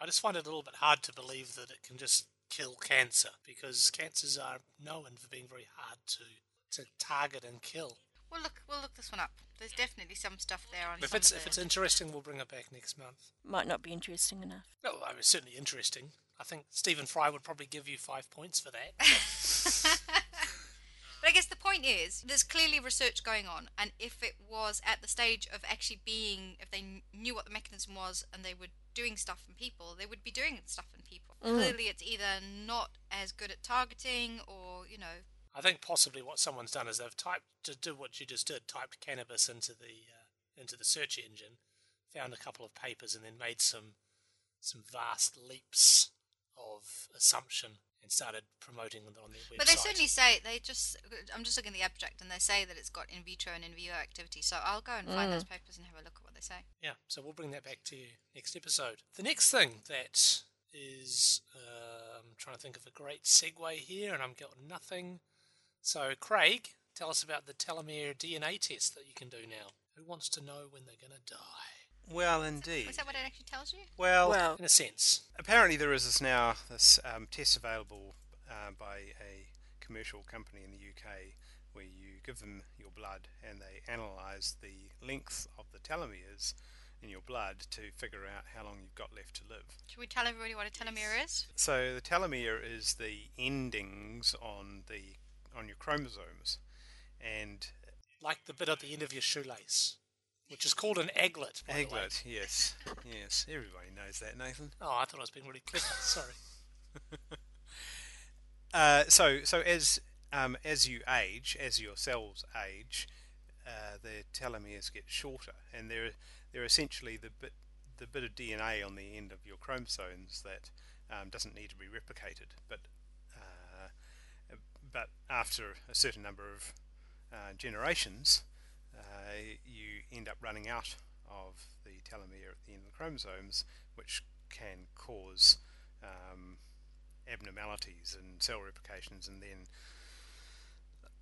I just find it a little bit hard to believe that it can just kill cancer because cancers are known for being very hard to to target and kill. we'll look. We'll look this one up. There's definitely some stuff there on. If it's of if it's interesting, we'll bring it back next month. might not be interesting enough. No, I mean, it's certainly interesting. I think Stephen Fry would probably give you five points for that. But I guess the point is, there's clearly research going on, and if it was at the stage of actually being, if they knew what the mechanism was and they were doing stuff in people, they would be doing stuff in people. Clearly, it's either not as good at targeting, or you know, I think possibly what someone's done is they've typed to do what you just did, typed cannabis into the uh, into the search engine, found a couple of papers, and then made some some vast leaps of assumption and started promoting them on their website. but they certainly say they just. I'm just looking at the abstract, and they say that it's got in vitro and in vivo activity. So I'll go and find those papers and have a look at what they say. Yeah, so we'll bring that back to you next episode. The next thing that is, uh, I'm trying to think of a great segue here, and I've got nothing. So, Craig, tell us about the telomere DNA test that you can do now. Who wants to know when they're going to die? Well, indeed. Is that what it actually tells you? Well, Well, In a sense. apparently there is this now this um, test available uh, by a commercial company in the UK where you give them your blood and they analyse the length of the telomeres in your blood to figure out how long you've got left to live. Should we tell everybody what a telomere is? So the telomere is the endings on the on your chromosomes, and Like the bit at the end of your shoelace, which is called an egglet. by the way. aglet. Yes, yes, everybody knows that, Nathan. Oh, I thought I was being really clever. Sorry. Uh, so so as um, as you age, as your cells age, uh, the telomeres get shorter, and they're they're essentially the bit the bit of DNA on the end of your chromosomes that um, doesn't need to be replicated, but uh, but after a certain number of uh, generations, uh, you end up running out of the telomere at the end of the chromosomes, which can cause um, abnormalities and cell replications, and then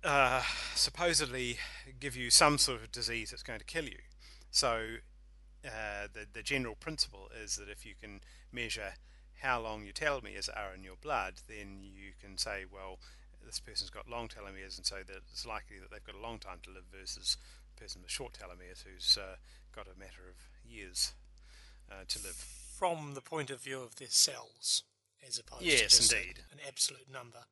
uh, supposedly give you some sort of disease that's going to kill you. So uh, the the general principle is that if you can measure how long your telomeres are in your blood, then you can say, well, this person's got long telomeres, and so that it's likely that they've got a long time to live versus person with short telomeres who's uh, got a matter of years uh, to live. From the point of view of their cells, as opposed to Yes, just a- indeed. an absolute number.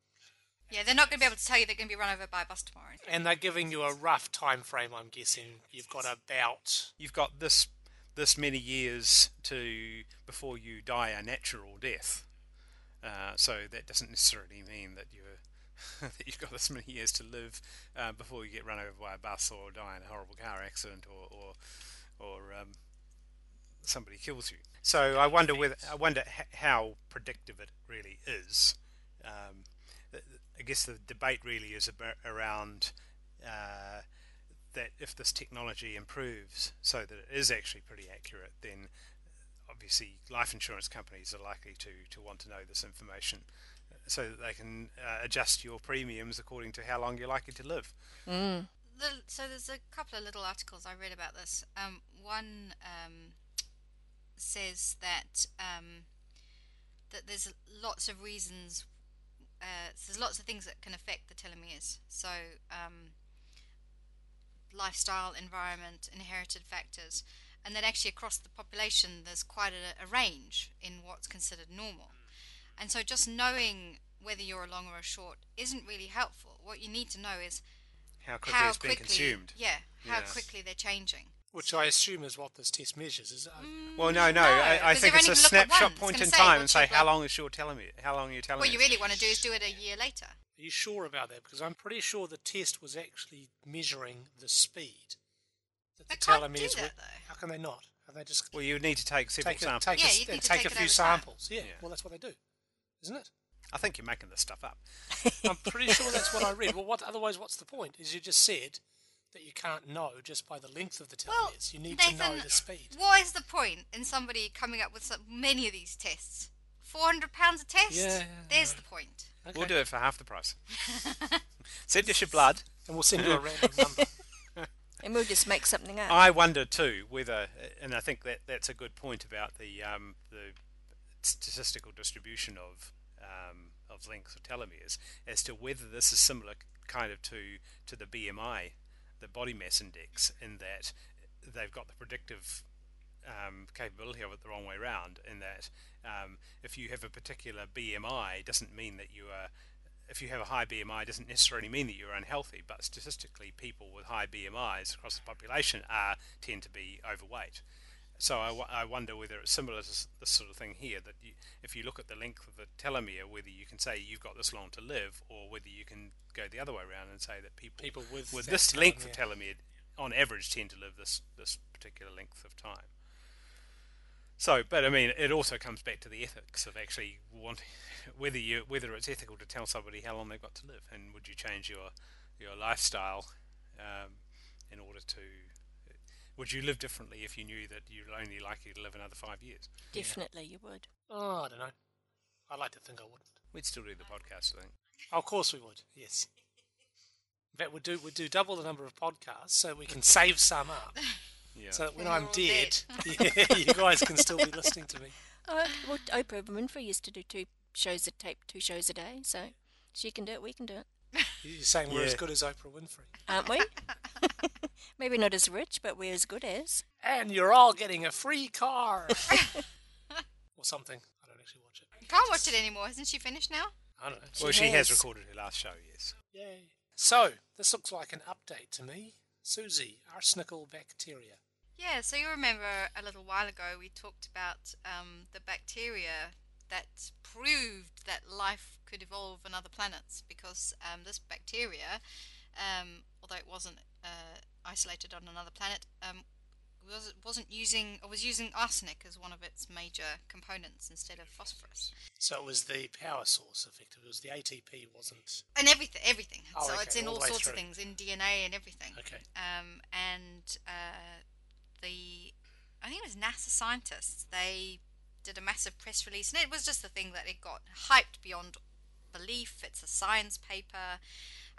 Yeah, they're not going to be able to tell you they're going to be run over by a bus tomorrow. And they're giving you a rough time frame, I'm guessing. You've got about You've got this this many years to before you die a natural death. Uh, so that doesn't necessarily mean that you're that you've got this many years to live uh, before you get run over by a bus or die in a horrible car accident or or, or um, somebody kills you. So I wonder whether I wonder h- how predictive it really is. Um, I guess the debate really is about, around uh, that if this technology improves so that it is actually pretty accurate, then obviously life insurance companies are likely to, to want to know this information so that they can uh, adjust your premiums according to how long you're likely to live. The, so there's a couple of little articles I read about this. Um, one um, says that um, that there's lots of reasons. Uh, so there's lots of things that can affect the telomeres. So um, lifestyle, environment, inherited factors, and then actually across the population there's quite a, a range in what's considered normal. And so just knowing whether you're a long or a short isn't really helpful. What you need to know is How quickly how it's being consumed. yeah, how Yeah. quickly they're changing. which I assume is what this test measures. Is it? Well, no, no. Mm, no, I, I think it's a only gonna look at snapshot point in time and say how long is your telomere? How long are your telomeres? What you really want to do is do it a year later. Are you sure about that? Because I'm pretty sure the test was actually measuring the speed that the They can't do telomeres that, were. though. How can they not? Are they just Well, you need to take several take a, samples. take, Yeah, a, you'd need to take take a it few samples? Yeah. Yeah. Well, that's what they do, isn't it? I think you're making this stuff up. I'm pretty sure that's what I read. Well, what? Otherwise, what's the point? Is you just said that you can't know just by the length of the Well, telomeres. you need to know Nathan, the speed. What is the point in somebody coming up with so many of these tests? Four hundred pounds a test. Yeah, yeah, There's the point. Okay. We'll do it for half the price. Send us your blood. and we'll send you a random number. And we'll just make something up. I wonder too whether, and I think that that's a good point about the um, the statistical distribution of um, of lengths of telomeres, as to whether this is similar kind of to to the BMI, the body mass index, in that they've got the predictive um, capability of it the wrong way around. In that, um, if you have a particular BMI, doesn't mean that you are. If you have a high BMI, doesn't necessarily mean that you're unhealthy. But statistically, people with high BMIs across the population are tend to be overweight. So I, w- I wonder whether it's similar to this sort of thing here. That you, if you look at the length of the telomere, whether you can say you've got this long to live, or whether you can go the other way around and say that people People with with this length of telomere. telomere, on average, tend to live this this particular length of time. So, but I mean, it also comes back to the ethics of actually wanting whether you whether it's ethical to tell somebody how long they've got to live, and would you change your your lifestyle um, in order to would you live differently if you knew that you're only likely to live another five years? Definitely you would. Oh, I don't know. I'd like to think I wouldn't. We'd still do the podcast, I think. of course we would. Yes. In fact, we'd do we'd do double the number of podcasts so we can save some up. Yeah. So that when When I'm all dead, yeah, you guys can still be listening to me. Oh, well, Oprah Winfrey used to do two shows a tape, two shows a day, so she can do it, we can do it, You're saying we're as Yeah. good as Oprah Winfrey. aren't we? Maybe not as rich, but we're as good as. And you're all getting a free car. or something. I don't actually watch it. Can't watch it anymore. Isn't she finished now? I don't know. well, She she has has. recorded her last show, yes. Yay. So, this looks like an update to me. Siouxsie, arsenical bacteria. Yeah, so you remember a little while ago we talked about um, the bacteria that proved that life could evolve on other planets because um, this bacteria, um, although it wasn't uh, isolated on another planet, um, was, wasn't using or was using arsenic as one of its major components instead of phosphorus. So it was the power source, effectively. It was the ATP, wasn't. And everything, everything. Oh, so okay, it's in all all sorts of things, in DNA and everything. Okay. um, and uh, the I think it was NASA scientists. They did a massive press release, and it was just the thing that it got hyped beyond belief. It's a science paper,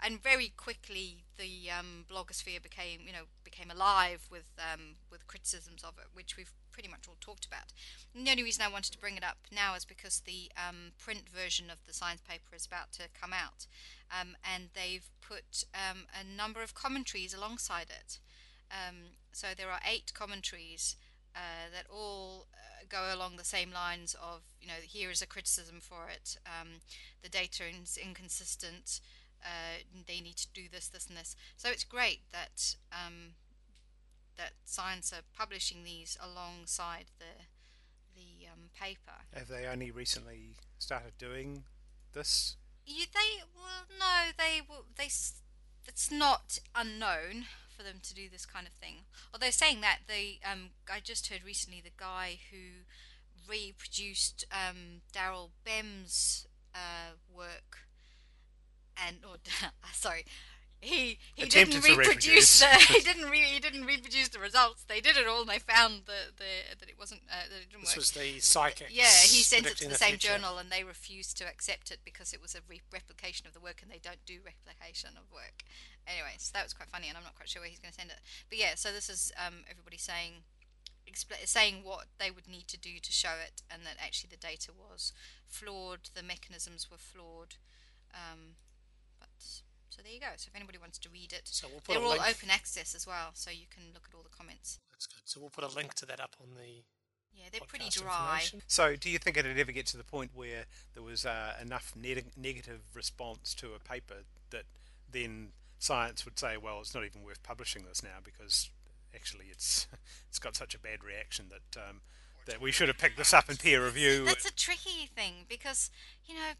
and very quickly the um, blogosphere became, you know, became alive with um, with criticisms of it, which we've pretty much all talked about. And the only reason I wanted to bring it up now is because the um, print version of the science paper is about to come out, um, and they've put um, a number of commentaries alongside it. Um, so there are eight commentaries uh, that all uh, go along the same lines of, you know, here is a criticism for it. The data is inconsistent. Uh, they need to do this, this, and this. So it's great that um, that science are publishing these alongside the the um, paper. Have they only recently started doing this? You, they well, no, they will. They it's not unknown for them to do this kind of thing. Although saying that, the um, I just heard recently the guy who reproduced um, Daryl Bem's uh, work, and or sorry. He he Attempted didn't reproduce reproduce. the he didn't re, he didn't reproduce the results. They did it all, and they found the, the that it wasn't uh, that it didn't This work. was the psychic. Yeah, he sent it to the, same future. journal, and they refused to accept it because it was a re- replication of the work, and they don't do replication of work. Anyway, so that was quite funny, and I'm not quite sure where he's going to send it. But yeah, so this is um, everybody saying, expl- saying what they would need to do to show it, and that actually the data was flawed, the mechanisms were flawed. Um, so there you go. So if anybody wants to read it, So we'll put they're all link. open access as well, so you can look at all the comments. That's good. So we'll put a link to that up on the Yeah, they're pretty dry. So, do you think it'd ever get to the point where there was uh, enough neg- negative response to a paper that then science would say, "Well, it's not even worth publishing this now because actually it's it's got such a bad reaction that um, that we should have picked this up in peer review." That's a tricky thing because, you know,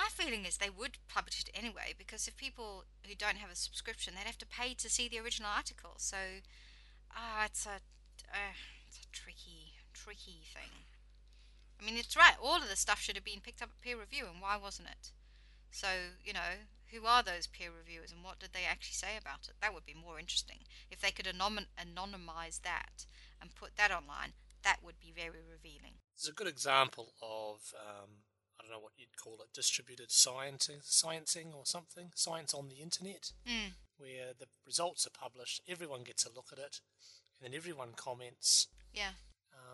my feeling is they would publish it anyway because if people who don't have a subscription, they'd have to pay to see the original article. So, ah, it's a. Uh, it's a tricky, tricky thing. I mean, it's right. All of the stuff should have been picked up at peer review, and why wasn't it? So, you know, who are those peer reviewers and what did they actually say about it? That would be more interesting. If they could anom- anonymize that and put that online, that would be very revealing. It's a good example of um, I don't know what you'd call it, distributed sciencing, sciencing or something, science on the internet, Mm. where the results are published, everyone gets a look at it, and then everyone comments, Yeah.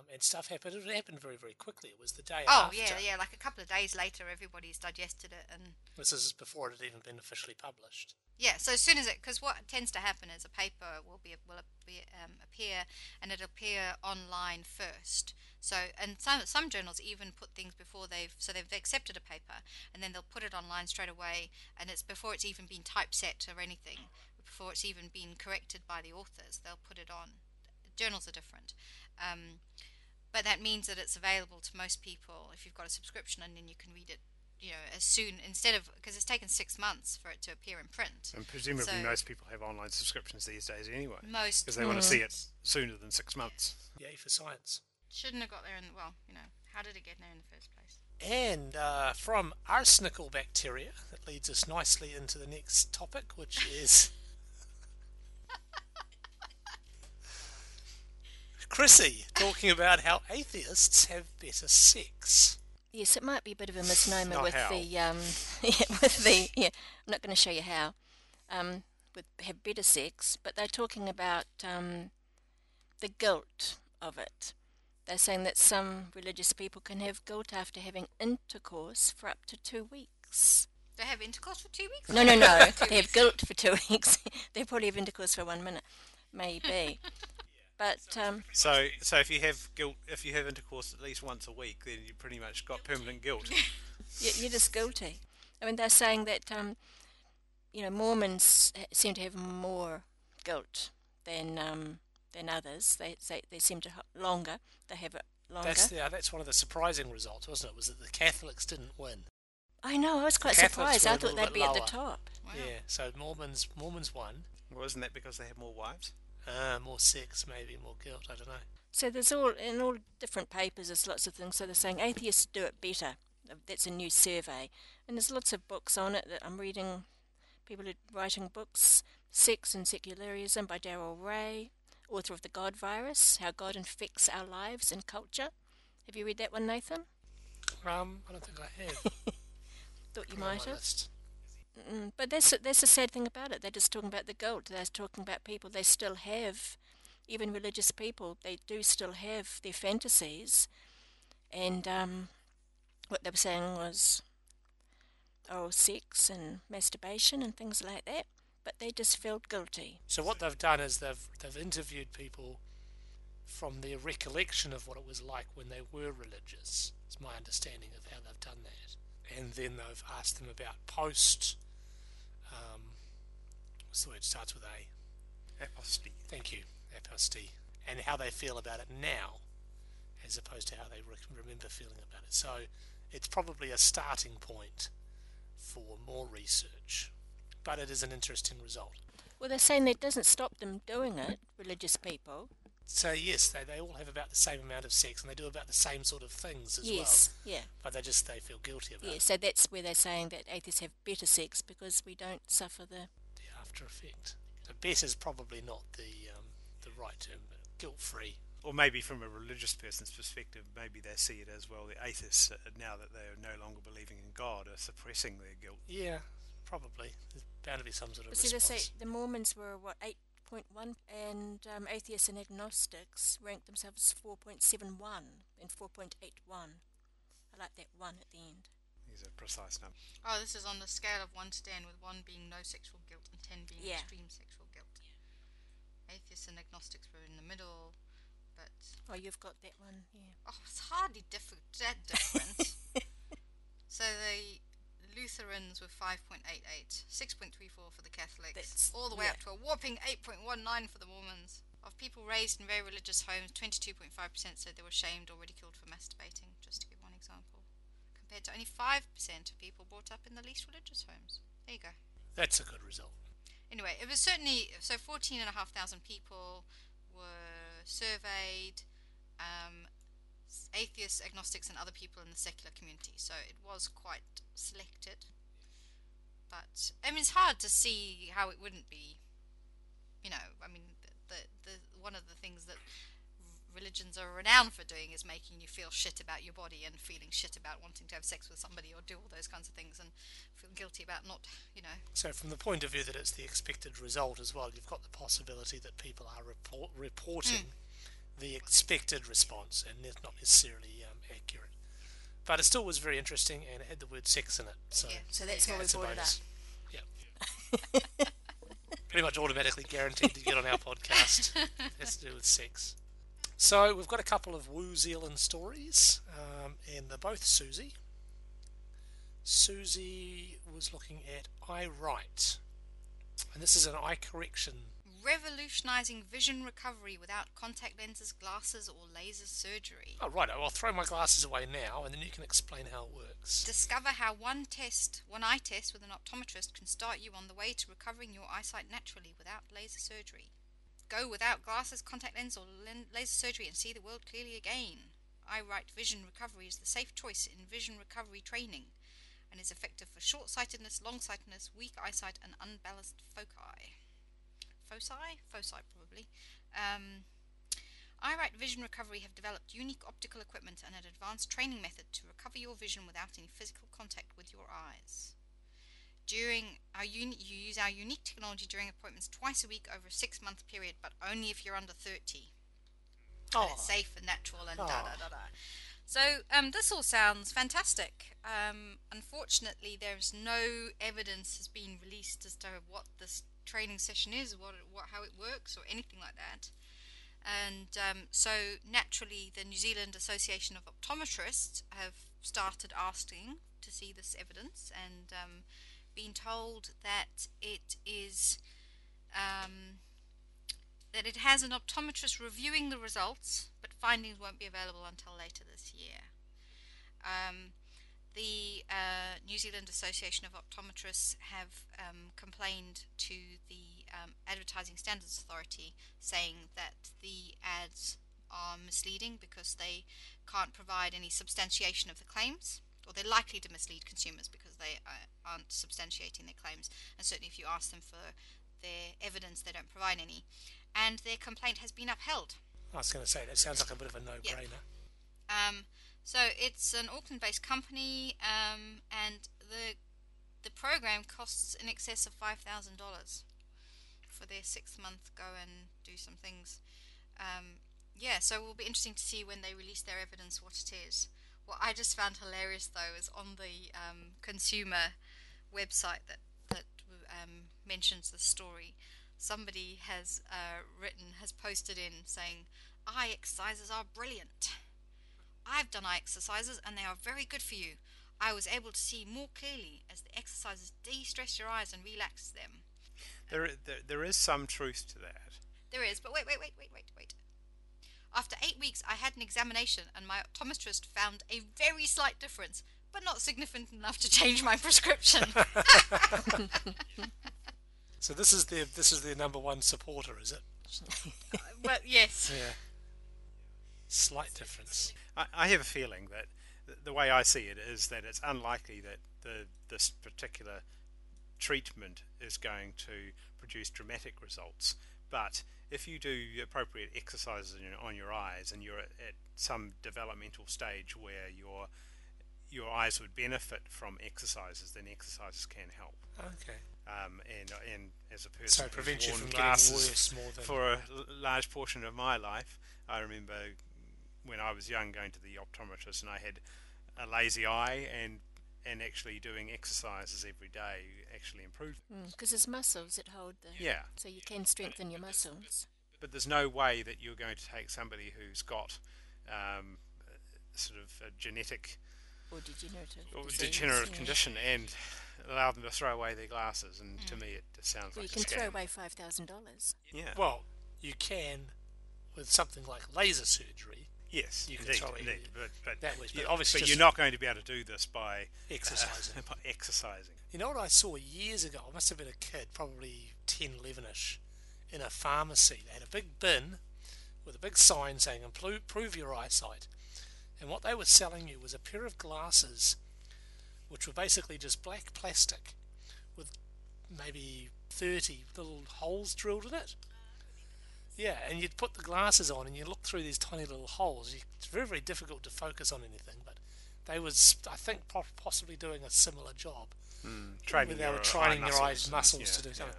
Um, and stuff happened. It happened very, very quickly. It was the day after. Oh, after. yeah, yeah. Like a couple of days later, everybody's digested it and This is before it had even been officially published. Yeah, so as soon as it, because what tends to happen is a paper will be will be, um, appear and it'll appear online first. So and some some journals even put things before they've so they've accepted a paper and then they'll put it online straight away and it's before it's even been typeset or anything, before it's even been corrected by the authors. They'll put it on. Journals are different. Um, but that means that it's available to most people if you've got a subscription and then you can read it you know as soon instead of because it's taken six months for it to appear in print And presumably So- most people have online subscriptions these days anyway, most because they want to see it sooner than six months. Yay for science. shouldn't have got there in well you know how did it get there in the first place And uh, from arsenical bacteria, that leads us nicely into the next topic, which is Chrissy talking about how atheists have better sex. Yes, it might be a bit of a misnomer Not with how. the um, yeah, with the yeah. I'm not going to show you how. Um, with have better sex, but they're talking about um, the guilt of it. They're saying that some religious people can have guilt after having intercourse for up to two weeks. they have intercourse for two weeks No, no, no. They have guilt for two weeks. they probably have intercourse for one minute, maybe. But um, So, so if you have guilt, if you have intercourse at least once a week, then you pretty much got permanent guilt. you- you're just guilty. I mean, they're saying that um, you know Mormons seem to have more guilt than um, than others. They say they seem to ha- longer. They have it longer. That's the, uh, that's one of the surprising results, wasn't it? Was that the Catholics didn't win? I know. I was quite surprised. I thought they'd bit be at the top. Wow. Yeah. So Mormons Mormons won. Wasn't that because they have more wives? Uh, more sex, maybe more guilt. I don't know. So there's all in all different papers. There's lots of things. So they're saying atheists do it better. That's a new survey, and there's lots of books on it that I'm reading. People are writing books. Sex and Secularism by Darrel Ray, author of The God Virus: How God Infects Our Lives and Culture. Have you read that one, Nathan? Um, I don't think I have. Thought you Put it on might have. list. Mm, but that's that's the sad thing about it. They're just talking about the guilt. They're talking about people they still have, even religious people. They do still have their fantasies, and um, what they were saying was oral sex and masturbation and things like that. But they just felt guilty. So what they've done is they've they've interviewed people from their recollection of what it was like when they were religious. It's my understanding of how they've done that, and then they've asked them about post. What's the word? Starts with A. Apostasy. Thank you, apostasy, and how they feel about it now, as opposed to how they re- remember feeling about it. So it's probably a starting point for more research, but it is an interesting result. Well, they're saying that doesn't stop them doing it. Religious people. So yes, they, they all have about the same amount of sex and they do about the same sort of things as well. yes. Yeah. But they just they feel guilty about Yeah. it, Yeah, So that's where they're saying that atheists have better sex because we don't suffer the the after effect. So better is probably not the um, the right term, but guilt free. Or maybe from a religious person's perspective, maybe they see it as well. The atheists, uh, now that they are no longer believing in God, are suppressing their guilt. Yeah, probably. There's bound to be some sort of But see, they say the Mormons were what eight point one, and um, atheists and agnostics ranked themselves four point seven one and four point eight one. I like that one at the end. These are precise numbers. oh this is on the scale of 1 to 10 with 1 being no sexual guilt and 10 being Yeah. extreme sexual guilt atheists and agnostics were in the middle but Oh, you've got that one, yeah. Oh, it's hardly diff- that different. so the Lutherans were 5.88, 6.34 for the Catholics, That's- all the way yeah. up to a whopping 8.19 for the Mormons. Of people raised in very religious homes, 22.5% said they were shamed or ridiculed for masturbating, just to give one example, compared to only 5% of people brought up in the least religious homes. There you go. That's a good result. Anyway, it was certainly so 14,500 people were surveyed. um, atheists, agnostics, and other people in the secular community. So it was quite selected. But I mean, it's hard to see how it wouldn't be. You know, I mean, the the, the one of the things that religions are renowned for doing is making you feel shit about your body and feeling shit about wanting to have sex with somebody or do all those kinds of things and feel guilty about not, you know. So, from the point of view that it's the expected result as well, you've got the possibility that people are report, reporting the expected response and it's not necessarily um, accurate. But it still was very interesting and it had the word sex in it. So, Yeah. So that's why we brought it up. Yeah. Pretty much automatically guaranteed to get on our podcast. It has to do with sex. So we've got a couple of Woo Zealand stories, um, and they're both Siouxsie. Siouxsie was looking at iRight, and this is an eye correction. Revolutionizing vision recovery without contact lenses, glasses, or laser surgery. Oh, right. I'll throw my glasses away now, and then you can explain how it works. Discover how one test, one eye test with an optometrist can start you on the way to recovering your eyesight naturally without laser surgery. Go without glasses, contact lens, or laser surgery and see the world clearly again. Right vision recovery is the safe choice in vision recovery training and is effective for short sightedness, long sightedness, weak eyesight, and unbalanced foci. Foci? Foci, probably. Um, iRight Vision Recovery have developed unique optical equipment and an advanced training method to recover your vision without any physical contact with your eyes. During our uni- you use our unique technology during appointments twice a week over a six month period, but only if you're under 30. And Oh, it's safe and natural and da Oh. da da da. So um, this all sounds fantastic. Um, unfortunately, there's no evidence has been released as to what this training session is, what, what how it works, or anything like that. And um, so naturally, the New Zealand Association of Optometrists have started asking to see this evidence and um, been told that it is um, that it has an optometrist reviewing the results, but findings won't be available until later this year. Um, the uh, New Zealand Association of Optometrists have um, complained to the um, Advertising Standards Authority saying that the ads are misleading because they can't provide any substantiation of the claims, or they're likely to mislead consumers because they uh, aren't substantiating their claims. And certainly, if you ask them for their evidence, they don't provide any. And their complaint has been upheld. I was going to say that sounds like a bit of a no-brainer. Um, so it's an Auckland-based company, um, and the the program costs in excess of five thousand dollars for their six-month go and do some things. Um, yeah, so it will be interesting to see when they release their evidence what it is. What I just found hilarious though is on the um, consumer website that that um, mentions the story. Somebody has uh, written has posted in saying eye exercises are brilliant. I've done eye exercises and they are very good for you. I was able to see more clearly as the exercises de-stress your eyes and relax them. There, there, there is some truth to that. There is, but wait, wait, wait, wait, wait, wait. After eight weeks, I had an examination and my optometrist found a very slight difference, but not significant enough to change my prescription. So this is the this is their number one supporter, is it? well, yes. Yeah. Slight difference. I, I have a feeling that th- the way I see it is that it's unlikely that the this particular treatment is going to produce dramatic results. But if you do appropriate exercises on your, eyes and you're at, some developmental stage where your your eyes would benefit from exercises, then exercises can help. Okay. Um, and and as a person So prevents you from getting glasses worse more than for a large portion of my life, I remember when I was young going to the optometrist and I had a lazy eye and and actually doing exercises every day actually improved. Because it's muscles that hold the. Yeah, So you can strengthen your muscles. but there's no way that you're going to take somebody who's got um, sort of a genetic Or degenerative. or disease, degenerative yeah. condition and allow them to throw away their glasses. And to me, it just sounds Well, you can a throw away five thousand dollars. Yeah. Well, you can with something like laser surgery yes. you can indeed, it indeed. But, but that way, but you- obviously but you're not going to be able to do this by uh, exercising. by exercising. You know what I saw years ago? I must have been a kid, probably 10, 11 ish, in a pharmacy. They had a big bin with a big sign saying improve your eyesight. And what they were selling you was a pair of glasses which were basically just black plastic with maybe 30 little holes drilled in it. Yeah, and you'd put the glasses on and you look through these tiny little holes. It's very, very difficult to focus on anything, but they was, I think, possibly doing a similar job. Mm, training they were training eye your eyes muscles, muscles yeah, to do something.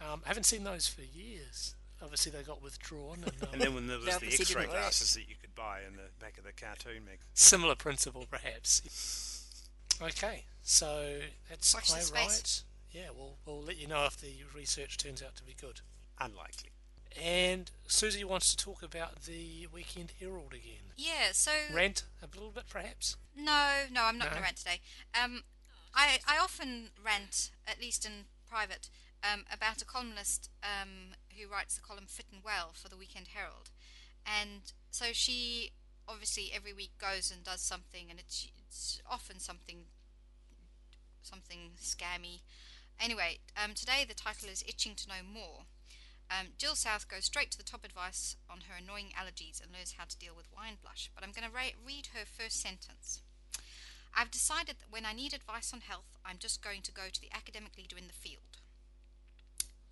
yeah. Um, I haven't seen those for years. Obviously, they got withdrawn. And, um, And then when there was the X-ray didn't work. glasses that you could buy in the back of the cartoon magazine. similar principle, perhaps. Okay, so that's Watch eye right. Yeah, we'll we'll let you know if the research turns out to be good. Unlikely. And Siouxsie wants to talk about the Weekend Herald again. Yeah, so Rant a little bit, perhaps. no, no, I'm not No? going to rant today. Um, I I often rant, at least in private, um, about a columnist um, who writes the column Fit and Well for the Weekend Herald, and so she obviously every week goes and does something, and it's it's often something something scammy. Anyway, um, today the title is Itching to Know More. Um, Jill South goes straight to the top advice on her annoying allergies and learns how to deal with wine blush. But I'm going to read her first sentence. I've decided that when I need advice on health, I'm just going to go to the academic leader in the field.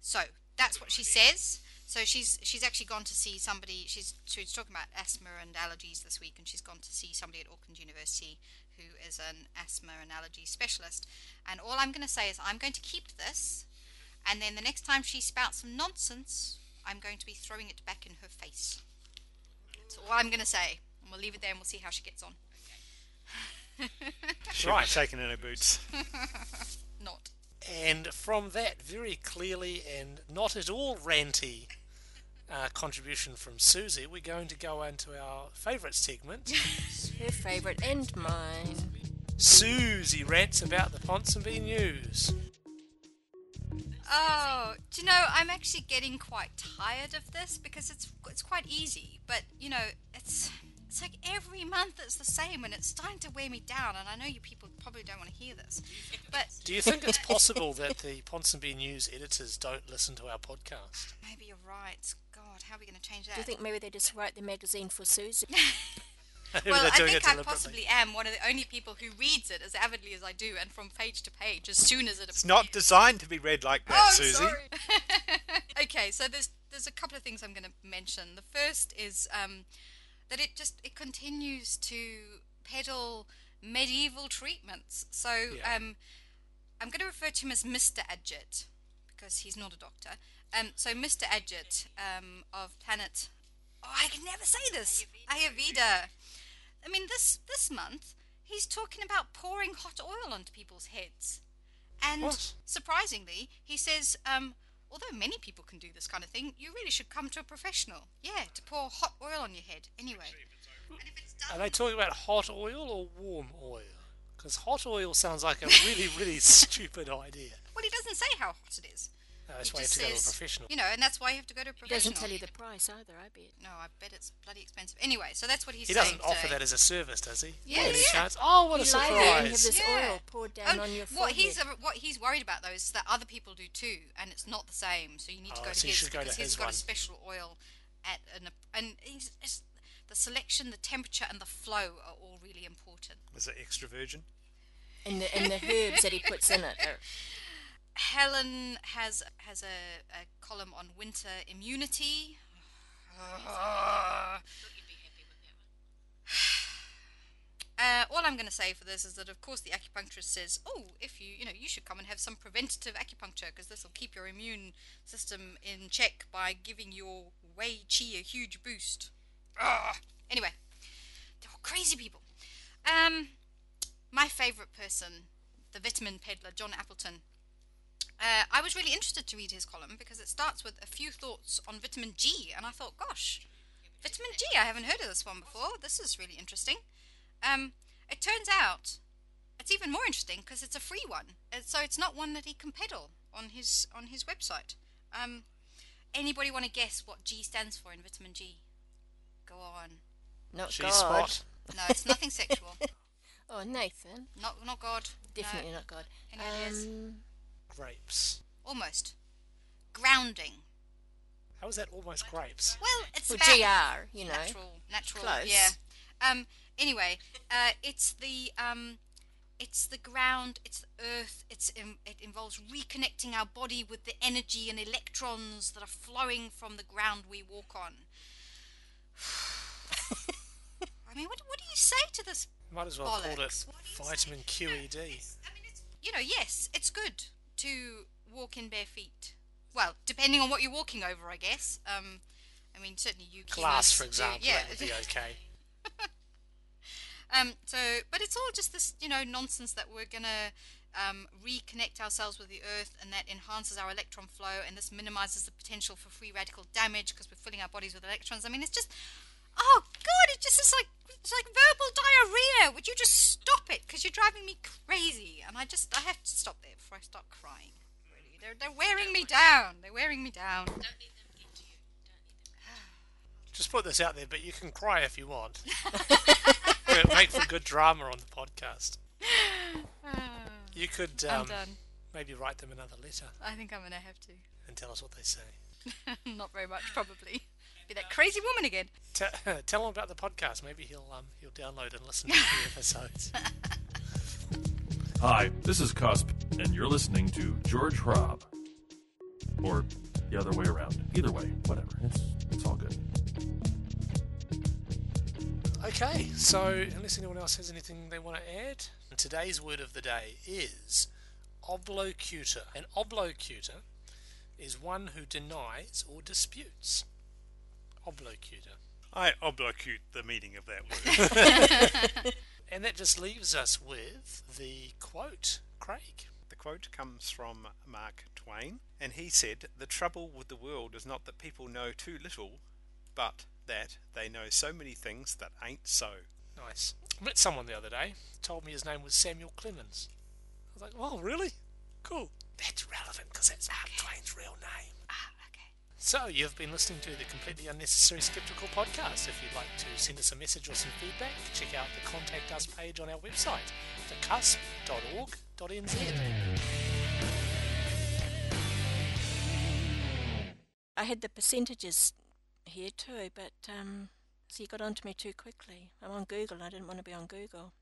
So that's what she says. So she's she's actually gone to see somebody. She's she was talking about asthma and allergies this week, and she's gone to see somebody at Auckland University who is an asthma and allergy specialist. And all I'm going to say is I'm going to keep this, and then the next time she spouts some nonsense, I'm going to be throwing it back in her face. That's all I'm going to say. And we'll leave it there, and we'll see how she gets on. She'll Right. be shaking in her boots. Not. And from that very clearly and not at all ranty uh, contribution from Siouxsie, we're going to go into our favourite segment. Her favourite and mine. Siouxsie rants about the Ponsonby News. Oh, do you know? I'm actually getting quite tired of this because it's it's quite easy, but you know, it's it's like every month it's the same, and it's starting to wear me down. And I know you people probably don't want to hear this, but Do you think it's possible that the Ponsonby News editors don't listen to our podcast? maybe you're right. God, how are we going to change that? Do you think maybe they just write the magazine for Siouxsie? Maybe well, I think I deliberately. possibly am one of the only people who reads it as avidly as I do, and from page to page, as soon as it appears. It's not designed to be read like that, Oh, Siouxsie. sorry. okay, so there's there's a couple of things I'm going to mention. The first is um, that it just it continues to peddle medieval treatments. So Yeah. um, I'm going to refer to him as Mr. Adjet because he's not a doctor. Um, so Mr. Adjet um, of Planet. Oh, I can never say this. Ayurveda. I mean, this this month he's talking about pouring hot oil onto people's heads. And What? surprisingly, he says, um, although many people can do this kind of thing, you really should come to a professional. Yeah, to pour hot oil on your head. Anyway. And if it's Are they talking about hot oil or warm oil? Because hot oil sounds like a really, really stupid idea. well, he doesn't say how hot it is. Uh, no, that's He why you have just to go to a professional. You know, and that's why you have to go to a He professional. doesn't tell you the price either, I bet. No, I bet it's bloody expensive. Anyway, so that's what he's He saying doesn't offer today. that as a service, does he? Yeah, yeah. chance? Oh, what a you lie there and have surprise! this Yeah. oil poured down Oh, on your what he's what he's worried about though is that other people do too, and it's not the same. So you need to Oh, go to so you his should go to because his he's got one. a special oil at an and he's, it's, the selection, the temperature, and the flow are all really important. Is it extra virgin? and, the, and the herbs that he puts in it. are- Helen has has a, a column on winter immunity. Uh, all I'm going to say for this is that, of course, the acupuncturist says, "Oh, if you, you know, you should come and have some preventative acupuncture because this will keep your immune system in check by giving your Wei Qi a huge boost." Anyway, they're all crazy people. Um, my favourite person, the vitamin peddler, John Appleton. Uh, I was really interested to read his column because it starts with a few thoughts on vitamin G, and I thought, gosh, vitamin G, I haven't heard of this one before. This is really interesting. Um, it turns out it's even more interesting because it's a free one, Uh, so it's not one that he can peddle on his on his website. Um, anybody want to guess what G stands for in vitamin G? Go on. Not G God. spot. No, it's nothing sexual. Oh, Nathan. Not not God. No, Definitely not God. Any ideas? Um, Grapes. almost. Grounding. How is that almost grapes? Well, it's Well, about GR, you know. natural, natural. Close. Yeah. Um. Anyway, uh, it's the um, it's the ground, it's the earth. It's in, it involves reconnecting our body with the energy and electrons that are flowing from the ground we walk on. I mean, what, what do you say to this? Might as well call it Bollocks. What do you say? vitamin No, QED. it's- I mean, it's, you know, yes, it's good to walk in bare feet. Well, depending on what you're walking over, I guess. Um, I mean, certainly you Glass, for do- example, yeah. that would be okay. Um, so, but it's all just this, you know, nonsense that we're gonna um, reconnect ourselves with the Earth, and that enhances our electron flow, and this minimizes the potential for free radical damage because we're filling our bodies with electrons. I mean, it's just, oh god, it just is like it's like verbal diarrhea. Would you just stop it? Because you're driving me crazy, and I just I have to stop there before I start crying. Really, they're they're wearing me down. They're wearing me down. Don't let them get you. Don't let them. Just put this out there, but you can cry if you want. It'll make for good drama on the podcast. You could um, maybe write them another letter I think I'm gonna have to. and tell us what they say. Not very much, probably. Be that crazy woman again. Te- tell him about the podcast. Maybe he'll um, he'll download and listen to the episodes. Hi, this is Cusp, and you're listening to George Rob. Or the other way around. Either way, whatever. It's, it's all good. Okay, so unless anyone else has anything they want to add, today's word of the day is oblocutor. An oblocutor is one who denies or disputes. Oblocutor. I oblocute the meaning of that word. And that just leaves us with the quote, Craig. the quote comes from Mark Twain, and he said, The trouble with the world is not that people know too little, but that they know so many things that ain't so. Nice. I met someone the other day, told me his name was Samuel Clemens. I was like, oh, really? Cool. That's relevant because that's Mark Twain's real name. So, you've been listening to the Completely Unnecessary Skeptical podcast. If you'd like to send us a message or some feedback, check out the Contact Us page on our website, thecusp.org.nz. I had the percentages here too, but um, so you got onto me too quickly. I'm on Google. I didn't want to be on Google.